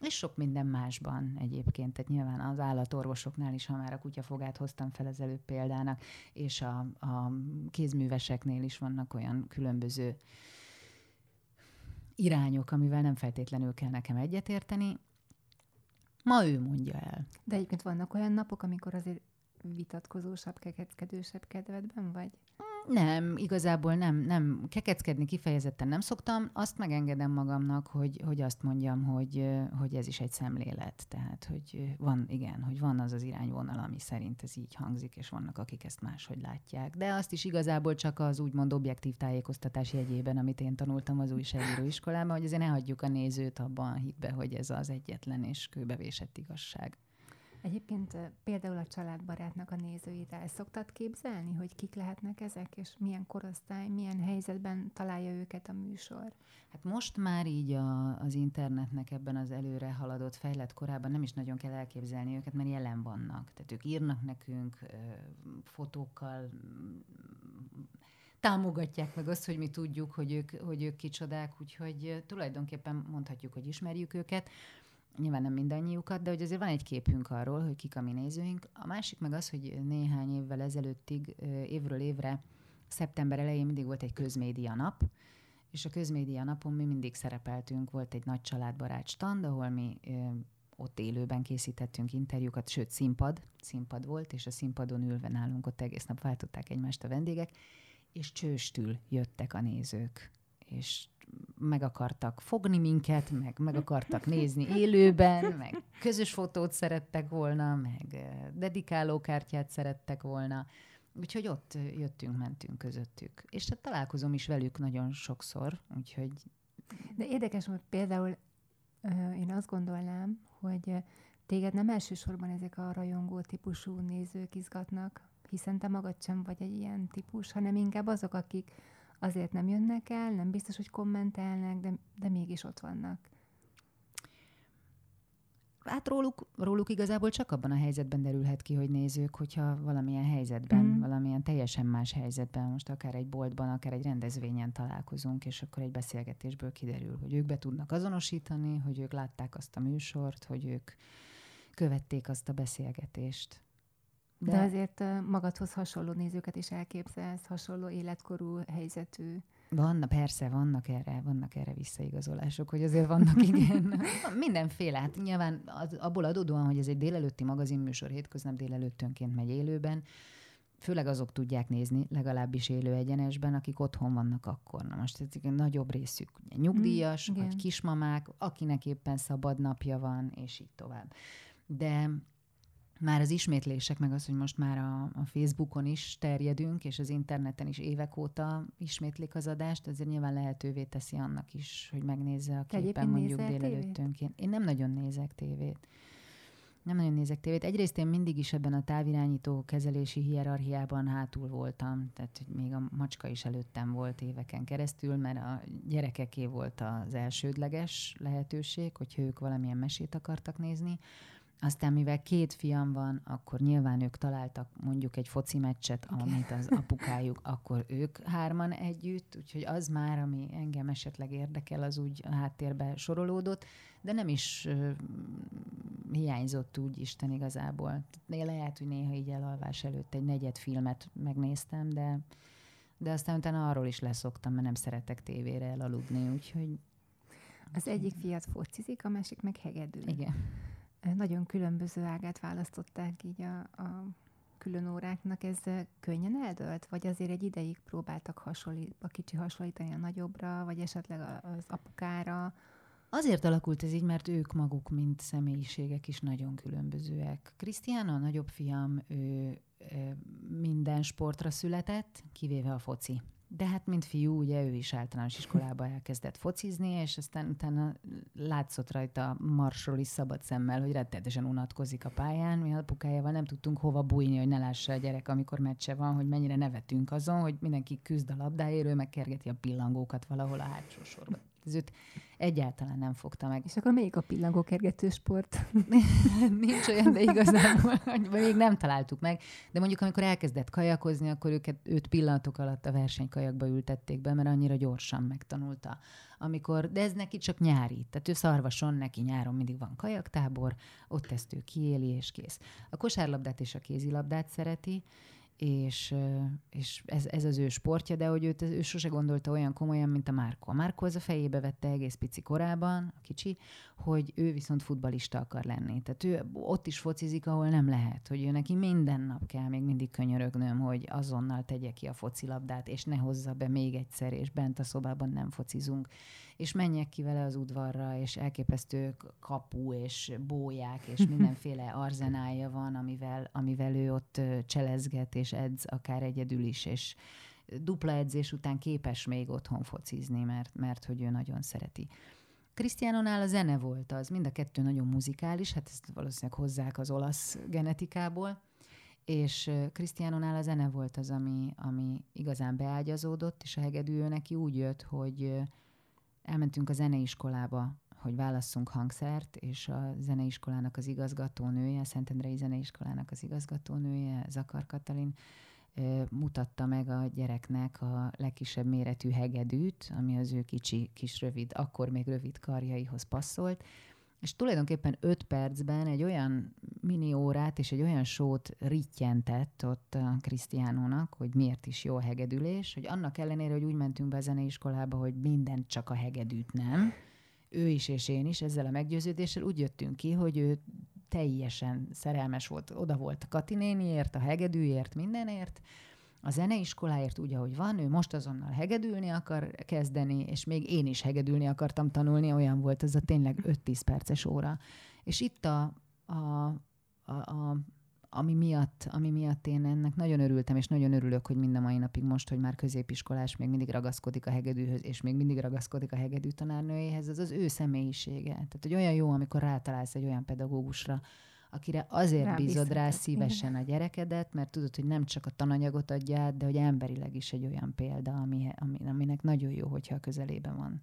B: És sok minden másban egyébként, tehát nyilván az állatorvosoknál is, ha már a kutyafogát hoztam fel az előbb példának, és a, a kézműveseknél is vannak olyan különböző irányok, amivel nem feltétlenül kell nekem egyetérteni. Ma ő mondja el.
A: De egyébként vannak olyan napok, amikor azért vitatkozósabb, kekeckedősebb kedvedben vagy?
B: Nem, igazából nem, nem. Kekeckedni kifejezetten nem szoktam. Azt megengedem magamnak, hogy, hogy azt mondjam, hogy, hogy ez is egy szemlélet. Tehát, hogy van, igen, hogy van az az irányvonal, ami szerint ez így hangzik, és vannak, akik ezt máshogy látják. De azt is igazából csak az úgymond objektív tájékoztatás jegyében, amit én tanultam az újságíró iskolában, hogy azért ne hagyjuk a nézőt abban a hitbe, hogy ez az egyetlen és kőbevésett igazság.
A: Egyébként például a családbarátnak a nézőit el szoktad képzelni, hogy kik lehetnek ezek, és milyen korosztály, milyen helyzetben találja őket a műsor?
B: Hát most már így a, az internetnek ebben az előre haladott, fejlett korában nem is nagyon kell elképzelni őket, mert jelen vannak. Tehát ők írnak nekünk fotókkal, támogatják meg azt, hogy mi tudjuk, hogy ők, hogy ők kicsodák, úgyhogy tulajdonképpen mondhatjuk, hogy ismerjük őket nyilván nem mindannyiukat, de hogy azért van egy képünk arról, hogy kik a mi nézőink. A másik meg az, hogy néhány évvel ezelőttig, évről évre, szeptember elején mindig volt egy közmédia nap, és a közmédia napon mi mindig szerepeltünk, volt egy nagy családbarát stand, ahol mi ott élőben készítettünk interjúkat, sőt színpad, színpad volt, és a színpadon ülve nálunk ott egész nap váltották egymást a vendégek, és csőstül jöttek a nézők, és meg akartak fogni minket, meg meg akartak nézni élőben, meg közös fotót szerettek volna, meg dedikálókártyát szerettek volna. Úgyhogy ott jöttünk, mentünk közöttük. És hát találkozom is velük nagyon sokszor, úgyhogy...
A: De érdekes, hogy például én azt gondolnám, hogy téged nem elsősorban ezek a rajongó típusú nézők izgatnak, hiszen te magad sem vagy egy ilyen típus, hanem inkább azok, akik azért nem jönnek el, nem biztos, hogy kommentelnek, de, de mégis ott vannak.
B: Hát róluk, róluk igazából csak abban a helyzetben derülhet ki, hogy nézők, hogyha valamilyen helyzetben, mm. valamilyen teljesen más helyzetben, most akár egy boltban, akár egy rendezvényen találkozunk, és akkor egy beszélgetésből kiderül, hogy ők be tudnak azonosítani, hogy ők látták azt a műsort, hogy ők követték azt a beszélgetést.
A: De, De azért magadhoz hasonló nézőket is elképzelsz, hasonló életkorú helyzetű.
B: Vannak, persze, vannak erre, vannak erre visszaigazolások, hogy azért vannak, igen. Mindenféle. Hát nyilván az, abból adódóan, hogy ez egy délelőtti magazinműsor, hétköznap délelőttönként megy élőben, főleg azok tudják nézni, legalábbis élő egyenesben, akik otthon vannak akkor. Na most ez egy nagyobb részük nyugdíjas, mm, vagy kismamák, akinek éppen szabad napja van, és így tovább. De már az ismétlések, meg az, hogy most már a, a Facebookon is terjedünk, és az interneten is évek óta ismétlik az adást, ezért nyilván lehetővé teszi annak is, hogy megnézze a képen mondjuk délelőttönként. Én nem nagyon nézek tévét. Nem nagyon nézek tévét. Egyrészt én mindig is ebben a távirányító kezelési hierarchiában hátul voltam, tehát hogy még a macska is előttem volt éveken keresztül, mert a gyerekeké volt az elsődleges lehetőség, hogyha ők valamilyen mesét akartak nézni. Aztán mivel két fiam van, akkor nyilván ők találtak mondjuk egy foci meccset, amit az apukájuk, akkor ők hárman együtt, úgyhogy az már, ami engem esetleg érdekel, az úgy a háttérbe sorolódott, de nem is uh, hiányzott úgy Isten igazából. Lehet, hogy néha így elalvás előtt egy negyed filmet megnéztem, de, de aztán utána arról is leszoktam, mert nem szeretek tévére elaludni, úgyhogy...
A: Az egyik fiat focizik, a másik meg hegedül.
B: Igen
A: nagyon különböző ágát választották így a, a külön óráknak. Ez könnyen eldölt? Vagy azért egy ideig próbáltak hasonlít, a kicsi hasonlítani a nagyobbra, vagy esetleg az apukára?
B: Azért alakult ez így, mert ők maguk, mint személyiségek is nagyon különbözőek. Krisztiána, a nagyobb fiam, ő minden sportra született, kivéve a foci. De hát, mint fiú, ugye ő is általános iskolába elkezdett focizni, és aztán utána látszott rajta is szabad szemmel, hogy rettenetesen unatkozik a pályán. Mi apukájával nem tudtunk hova bújni, hogy ne lássa a gyerek, amikor meccse van, hogy mennyire nevetünk azon, hogy mindenki küzd a labdáért, ő megkergeti a pillangókat valahol a hátsó sorban. Ez őt egyáltalán nem fogta meg.
A: És akkor melyik a pillangókergető sport?
B: Nincs olyan, de igazából még nem találtuk meg. De mondjuk, amikor elkezdett kajakozni, akkor őket, őt pillanatok alatt a versenykajakba ültették be, mert annyira gyorsan megtanulta. Amikor, de ez neki csak nyári. Tehát ő szarvason, neki nyáron mindig van kajaktábor, ott ezt ő kiéli, és kész. A kosárlabdát és a kézilabdát szereti, és, és ez, ez az ő sportja, de hogy őt, ő sose gondolta olyan komolyan, mint a Márko. A Márko az a fejébe vette egész pici korában, a kicsi, hogy ő viszont futbalista akar lenni. Tehát ő ott is focizik, ahol nem lehet, hogy ő neki minden nap kell még mindig könyörögnöm, hogy azonnal tegye ki a focilabdát, és ne hozza be még egyszer, és bent a szobában nem focizunk és menjek ki vele az udvarra, és elképesztő kapu, és bóják, és mindenféle arzenája van, amivel, amivel ő ott cselezget, és edz akár egyedül is, és dupla edzés után képes még otthon focizni, mert, mert hogy ő nagyon szereti. Krisztiánonál a zene volt az, mind a kettő nagyon muzikális, hát ezt valószínűleg hozzák az olasz genetikából, és Krisztiánonál a zene volt az, ami, ami igazán beágyazódott, és a hegedű neki úgy jött, hogy elmentünk a zeneiskolába, hogy válasszunk hangszert, és a zeneiskolának az igazgatónője, a Szentendrei Zeneiskolának az igazgatónője, Zakar Katalin, mutatta meg a gyereknek a legkisebb méretű hegedűt, ami az ő kicsi, kis rövid, akkor még rövid karjaihoz passzolt, és tulajdonképpen öt percben egy olyan mini órát és egy olyan sót rittyentett ott a Krisztiánónak, hogy miért is jó a hegedülés, hogy annak ellenére, hogy úgy mentünk be a zeneiskolába, hogy minden csak a hegedűt nem, ő is és én is ezzel a meggyőződéssel úgy jöttünk ki, hogy ő teljesen szerelmes volt, oda volt Kati néniért, a hegedűért, mindenért, a zeneiskoláért úgy, ahogy van, ő most azonnal hegedülni akar kezdeni, és még én is hegedülni akartam tanulni, olyan volt ez a tényleg 5-10 perces óra. És itt a, a, a, a ami miatt, ami miatt én ennek nagyon örültem, és nagyon örülök, hogy mind a mai napig most, hogy már középiskolás, még mindig ragaszkodik a hegedűhöz, és még mindig ragaszkodik a hegedű tanárnőjéhez, az az ő személyisége. Tehát, hogy olyan jó, amikor rátalálsz egy olyan pedagógusra, akire azért rá bízod rá szívesen a gyerekedet, mert tudod, hogy nem csak a tananyagot adja át, de hogy emberileg is egy olyan példa, ami, ami, aminek nagyon jó, hogyha a közelében van.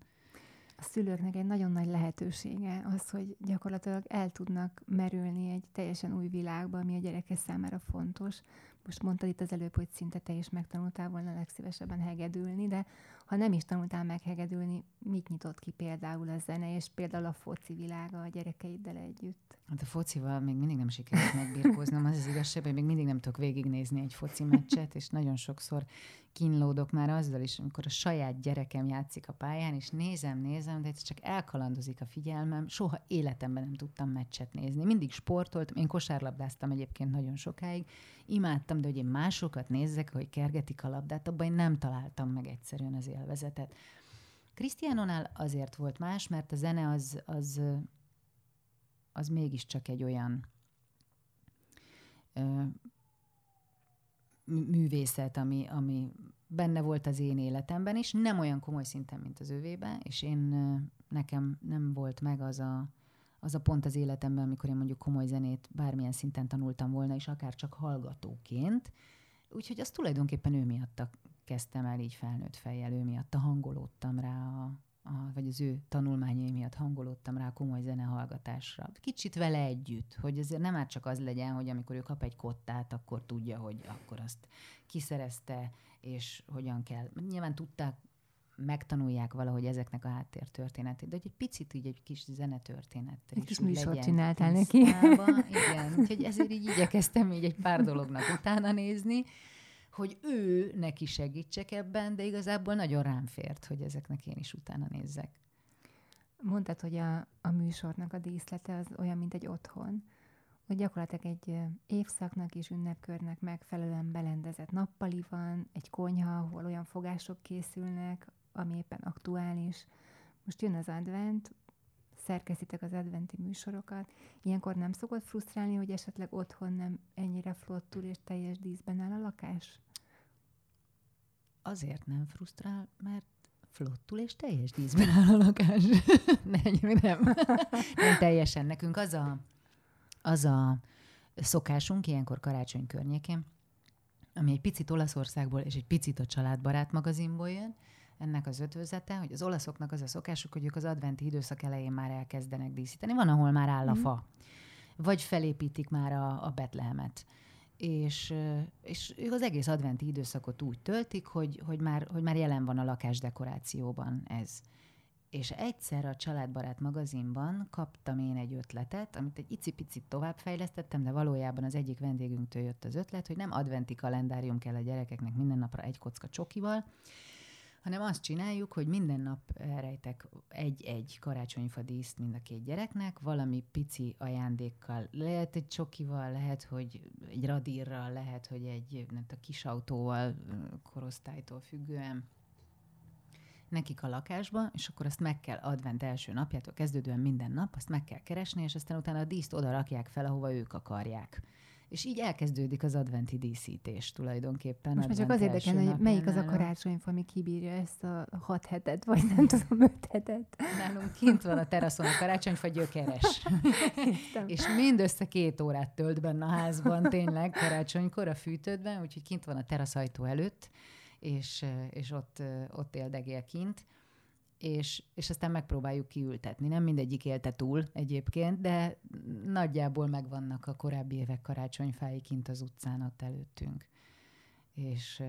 A: A szülőknek egy nagyon nagy lehetősége az, hogy gyakorlatilag el tudnak merülni egy teljesen új világba, ami a gyereke számára fontos. Most mondtad itt az előbb, hogy szinte te is megtanultál volna legszívesebben hegedülni, de ha nem is tanultál meg hegedülni, mit nyitott ki például a zene, és például a foci világa a gyerekeiddel együtt?
B: Hát a focival még mindig nem sikerült megbírkoznom, az az igazság, hogy még mindig nem tudok végignézni egy foci meccset, és nagyon sokszor kínlódok már azzal is, amikor a saját gyerekem játszik a pályán, és nézem, nézem, de ez csak elkalandozik a figyelmem. Soha életemben nem tudtam meccset nézni. Mindig sportoltam, én kosárlabdáztam egyébként nagyon sokáig, imádtam, de hogy én másokat nézzek, hogy kergetik a labdát, abban én nem találtam meg egyszerűen az élvezetet. Krisztiánonál azért volt más, mert a zene az, az, az mégiscsak egy olyan ö, művészet, ami, ami benne volt az én életemben is, nem olyan komoly szinten, mint az övébe, és én nekem nem volt meg az a, az a pont az életemben, amikor én mondjuk komoly zenét bármilyen szinten tanultam volna, és akár csak hallgatóként. Úgyhogy azt tulajdonképpen ő miatt kezdtem el így felnőtt fejjel, ő miatt hangolódtam rá a, a, vagy az ő tanulmányai miatt hangolódtam rá a komoly zenehallgatásra. Kicsit vele együtt, hogy azért nem már csak az legyen, hogy amikor ő kap egy kottát, akkor tudja, hogy akkor azt kiszerezte, és hogyan kell. Nyilván tudták, megtanulják valahogy ezeknek a háttértörténetét, de hogy egy picit így egy kis zenetörténet.
A: Egy kis műsort csináltál neki.
B: Igen, úgyhogy ezért így igyekeztem így egy pár dolognak utána nézni, hogy ő neki segítsek ebben, de igazából nagyon rám fért, hogy ezeknek én is utána nézzek.
A: Mondtad, hogy a, a műsornak a díszlete az olyan, mint egy otthon, hogy gyakorlatilag egy évszaknak és ünnepkörnek megfelelően belendezett nappali van, egy konyha, ahol olyan fogások készülnek, ami éppen aktuális. Most jön az advent, szerkesztitek az adventi műsorokat. Ilyenkor nem szokott frusztrálni, hogy esetleg otthon nem ennyire flottul és teljes díszben áll a lakás?
B: Azért nem frusztrál, mert flottul és teljes díszben áll a lakás. nem, nem. nem teljesen. Nekünk az a, az a szokásunk ilyenkor karácsony környékén, ami egy picit Olaszországból és egy picit a családbarát magazinból jön, ennek az ötvözete, hogy az olaszoknak az a szokásuk, hogy ők az adventi időszak elején már elkezdenek díszíteni. Van, ahol már áll a mhm. fa, vagy felépítik már a, a Betlehemet és, és ők az egész adventi időszakot úgy töltik, hogy, hogy, már, hogy már jelen van a lakás dekorációban ez. És egyszer a Családbarát magazinban kaptam én egy ötletet, amit egy icipicit továbbfejlesztettem, de valójában az egyik vendégünktől jött az ötlet, hogy nem adventi kalendárium kell a gyerekeknek minden napra egy kocka csokival, hanem azt csináljuk, hogy minden nap elrejtek egy-egy karácsonyfa díszt mind a két gyereknek, valami pici ajándékkal. Lehet egy csokival, lehet, hogy egy radírral, lehet, hogy egy nem tudom, kis autóval, korosztálytól függően nekik a lakásba, és akkor azt meg kell advent első napjától kezdődően minden nap, azt meg kell keresni, és aztán utána a díszt oda rakják fel, ahova ők akarják. És így elkezdődik az adventi díszítés tulajdonképpen.
A: Most már csak az érdekel, hogy melyik az a karácsonyfa, ami kibírja ezt a hat hetet, vagy nem tudom, öt hetet.
B: Nálunk kint van a teraszon a karácsonyfa gyökeres. és mindössze két órát tölt benne a házban, tényleg karácsonykor a fűtődben, úgyhogy kint van a teraszajtó előtt, és, és ott, ott éldegél kint és, és aztán megpróbáljuk kiültetni. Nem mindegyik élte túl egyébként, de nagyjából megvannak a korábbi évek karácsonyfái kint az utcán ott előttünk. És,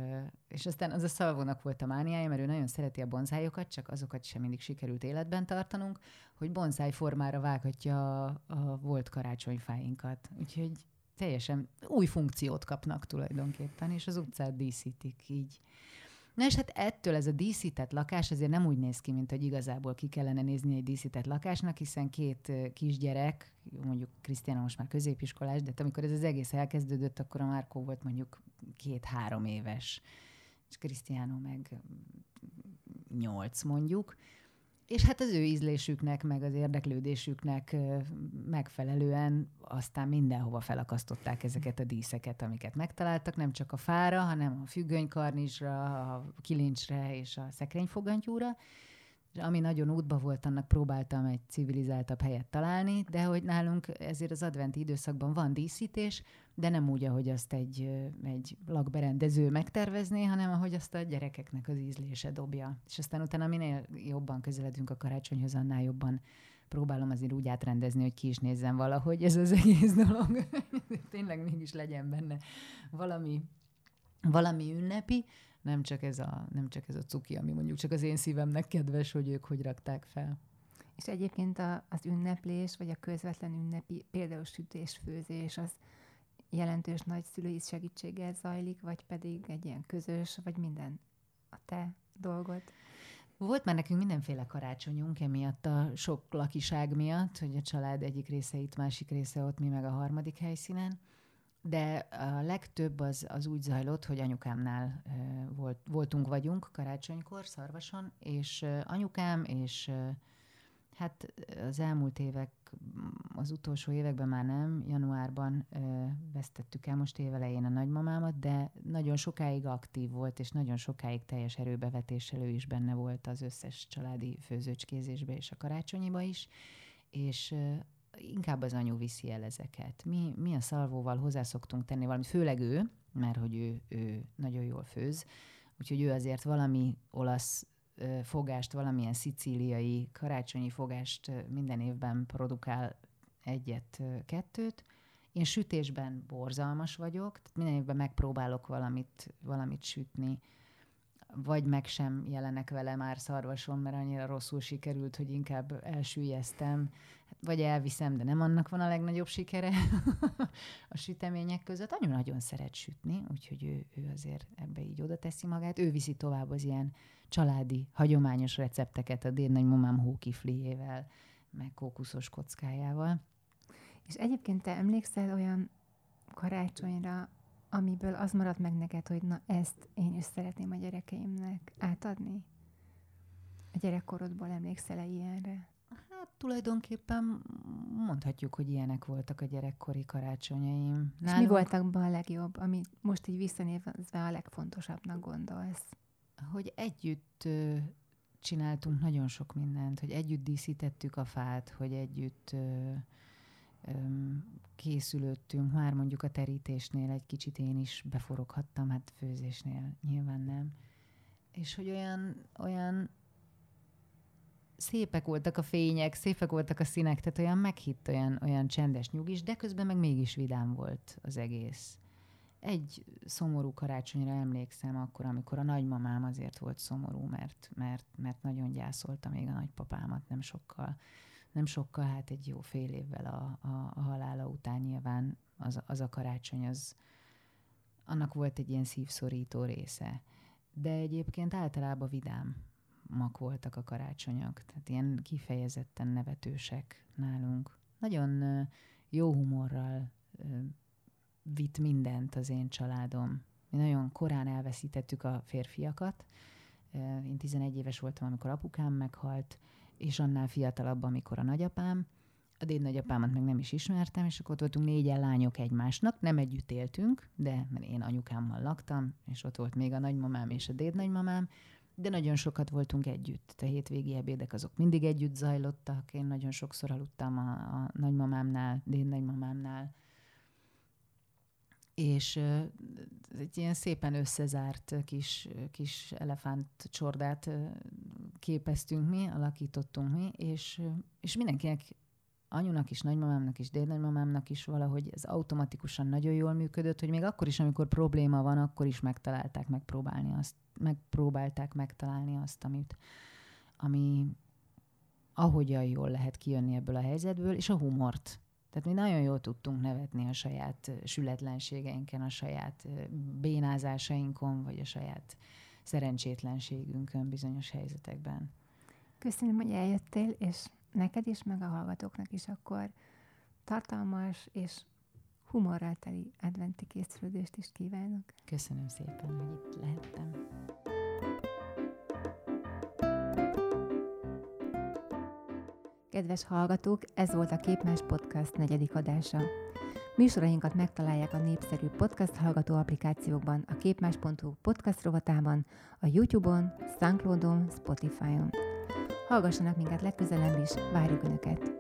B: és aztán az a szalvónak volt a mániája, mert ő nagyon szereti a bonzájokat, csak azokat sem mindig sikerült életben tartanunk, hogy bonzáj formára vághatja a, a volt karácsonyfáinkat. Úgyhogy teljesen új funkciót kapnak tulajdonképpen, és az utcát díszítik így. Na és hát ettől ez a díszített lakás azért nem úgy néz ki, mint hogy igazából ki kellene nézni egy díszített lakásnak, hiszen két kisgyerek, mondjuk Krisztiána most már középiskolás, de amikor ez az egész elkezdődött, akkor a Márkó volt mondjuk két-három éves, és Krisztiánó meg nyolc mondjuk, és hát az ő ízlésüknek, meg az érdeklődésüknek megfelelően aztán mindenhova felakasztották ezeket a díszeket, amiket megtaláltak, nem csak a fára, hanem a függönykarnisra, a kilincsre és a szekrényfogantyúra. És ami nagyon útba volt, annak próbáltam egy civilizáltabb helyet találni, de hogy nálunk ezért az adventi időszakban van díszítés, de nem úgy, ahogy azt egy, egy lakberendező megtervezné, hanem ahogy azt a gyerekeknek az ízlése dobja. És aztán utána minél jobban közeledünk a karácsonyhoz, annál jobban próbálom azért úgy átrendezni, hogy ki is nézzen valahogy ez az egész dolog. Tényleg mégis legyen benne valami, valami ünnepi, nem csak, ez a, nem csak ez a cuki, ami mondjuk csak az én szívemnek kedves, hogy ők hogy rakták fel.
A: És egyébként a, az ünneplés, vagy a közvetlen ünnepi, például sütés, főzés, az jelentős nagy szülői segítséggel zajlik, vagy pedig egy ilyen közös, vagy minden a te dolgod?
B: Volt már nekünk mindenféle karácsonyunk, emiatt a sok lakiság miatt, hogy a család egyik része itt, másik része ott, mi meg a harmadik helyszínen. De a legtöbb az, az úgy zajlott, hogy anyukámnál volt, voltunk, vagyunk karácsonykor, Szarvason, és anyukám és Hát az elmúlt évek, az utolsó években már nem, januárban ö, vesztettük el most évelején a nagymamámat, de nagyon sokáig aktív volt, és nagyon sokáig teljes erőbevetéssel ő is benne volt az összes családi főzőcskézésbe és a karácsonyiba is, és ö, inkább az anyu viszi el ezeket. Mi, mi a szalvóval hozzászoktunk tenni valamit, főleg ő, mert hogy ő, ő nagyon jól főz, úgyhogy ő azért valami olasz fogást, valamilyen szicíliai karácsonyi fogást minden évben produkál egyet, kettőt. Én sütésben borzalmas vagyok, tehát minden évben megpróbálok valamit, valamit sütni, vagy meg sem jelenek vele már szarvason, mert annyira rosszul sikerült, hogy inkább elsüllyeztem, vagy elviszem, de nem annak van a legnagyobb sikere a sütemények között. Anyu nagyon szeret sütni, úgyhogy ő, ő azért ebbe így oda teszi magát. Ő viszi tovább az ilyen családi, hagyományos recepteket a dédnagymamám hókifliével, meg kókuszos kockájával.
A: És egyébként te emlékszel olyan karácsonyra, amiből az maradt meg neked, hogy na ezt én is szeretném a gyerekeimnek átadni? A gyerekkorodból emlékszel-e ilyenre?
B: Hát tulajdonképpen mondhatjuk, hogy ilyenek voltak a gyerekkori karácsonyaim.
A: És mi voltak be a legjobb, ami most így visszanézve a legfontosabbnak gondolsz?
B: hogy együtt csináltunk nagyon sok mindent, hogy együtt díszítettük a fát, hogy együtt készülöttünk, már mondjuk a terítésnél egy kicsit én is beforoghattam, hát főzésnél nyilván nem. és hogy olyan, olyan szépek voltak a fények, szépek voltak a színek, tehát olyan meghitt, olyan, olyan csendes nyugis, de közben meg mégis vidám volt az egész. Egy szomorú karácsonyra emlékszem akkor, amikor a nagymamám azért volt szomorú, mert, mert, mert nagyon gyászolta még a nagypapámat nem sokkal. Nem sokkal, hát egy jó fél évvel a, a, a halála után nyilván az, az a karácsony, az, annak volt egy ilyen szívszorító része. De egyébként általában vidám mak voltak a karácsonyok, tehát ilyen kifejezetten nevetősek nálunk. Nagyon jó humorral vitt mindent az én családom. Mi nagyon korán elveszítettük a férfiakat. Én 11 éves voltam, amikor apukám meghalt, és annál fiatalabb, amikor a nagyapám. A dédnagyapámat meg nem is ismertem, és akkor ott voltunk négyen lányok egymásnak, nem együtt éltünk, de mert én anyukámmal laktam, és ott volt még a nagymamám és a dédnagymamám, de nagyon sokat voltunk együtt. A hétvégi ebédek azok mindig együtt zajlottak. Én nagyon sokszor aludtam a, a nagymamámnál, dédnagymamámnál. És egy ilyen szépen összezárt kis, kis elefánt csordát képeztünk mi, alakítottunk mi, és, és mindenkinek anyunak is, nagymamámnak is, dédnagymamámnak is valahogy ez automatikusan nagyon jól működött, hogy még akkor is, amikor probléma van, akkor is megtalálták megpróbálni azt, megpróbálták megtalálni azt, amit, ami ahogyan jól lehet kijönni ebből a helyzetből, és a humort. Tehát mi nagyon jól tudtunk nevetni a saját sületlenségeinken, a saját bénázásainkon, vagy a saját szerencsétlenségünkön bizonyos helyzetekben.
A: Köszönöm, hogy eljöttél, és neked is, meg a hallgatóknak is akkor tartalmas és humorral teli adventi készülődést is kívánok.
B: Köszönöm szépen, hogy itt lehettem.
A: Kedves hallgatók, ez volt a Képmás Podcast negyedik adása. Műsorainkat megtalálják a népszerű podcast hallgató applikációkban, a képmás.hu podcast rovatában, a YouTube-on, Soundcloud-on, Spotify-on. Hallgassanak minket legközelebb is, várjuk Önöket!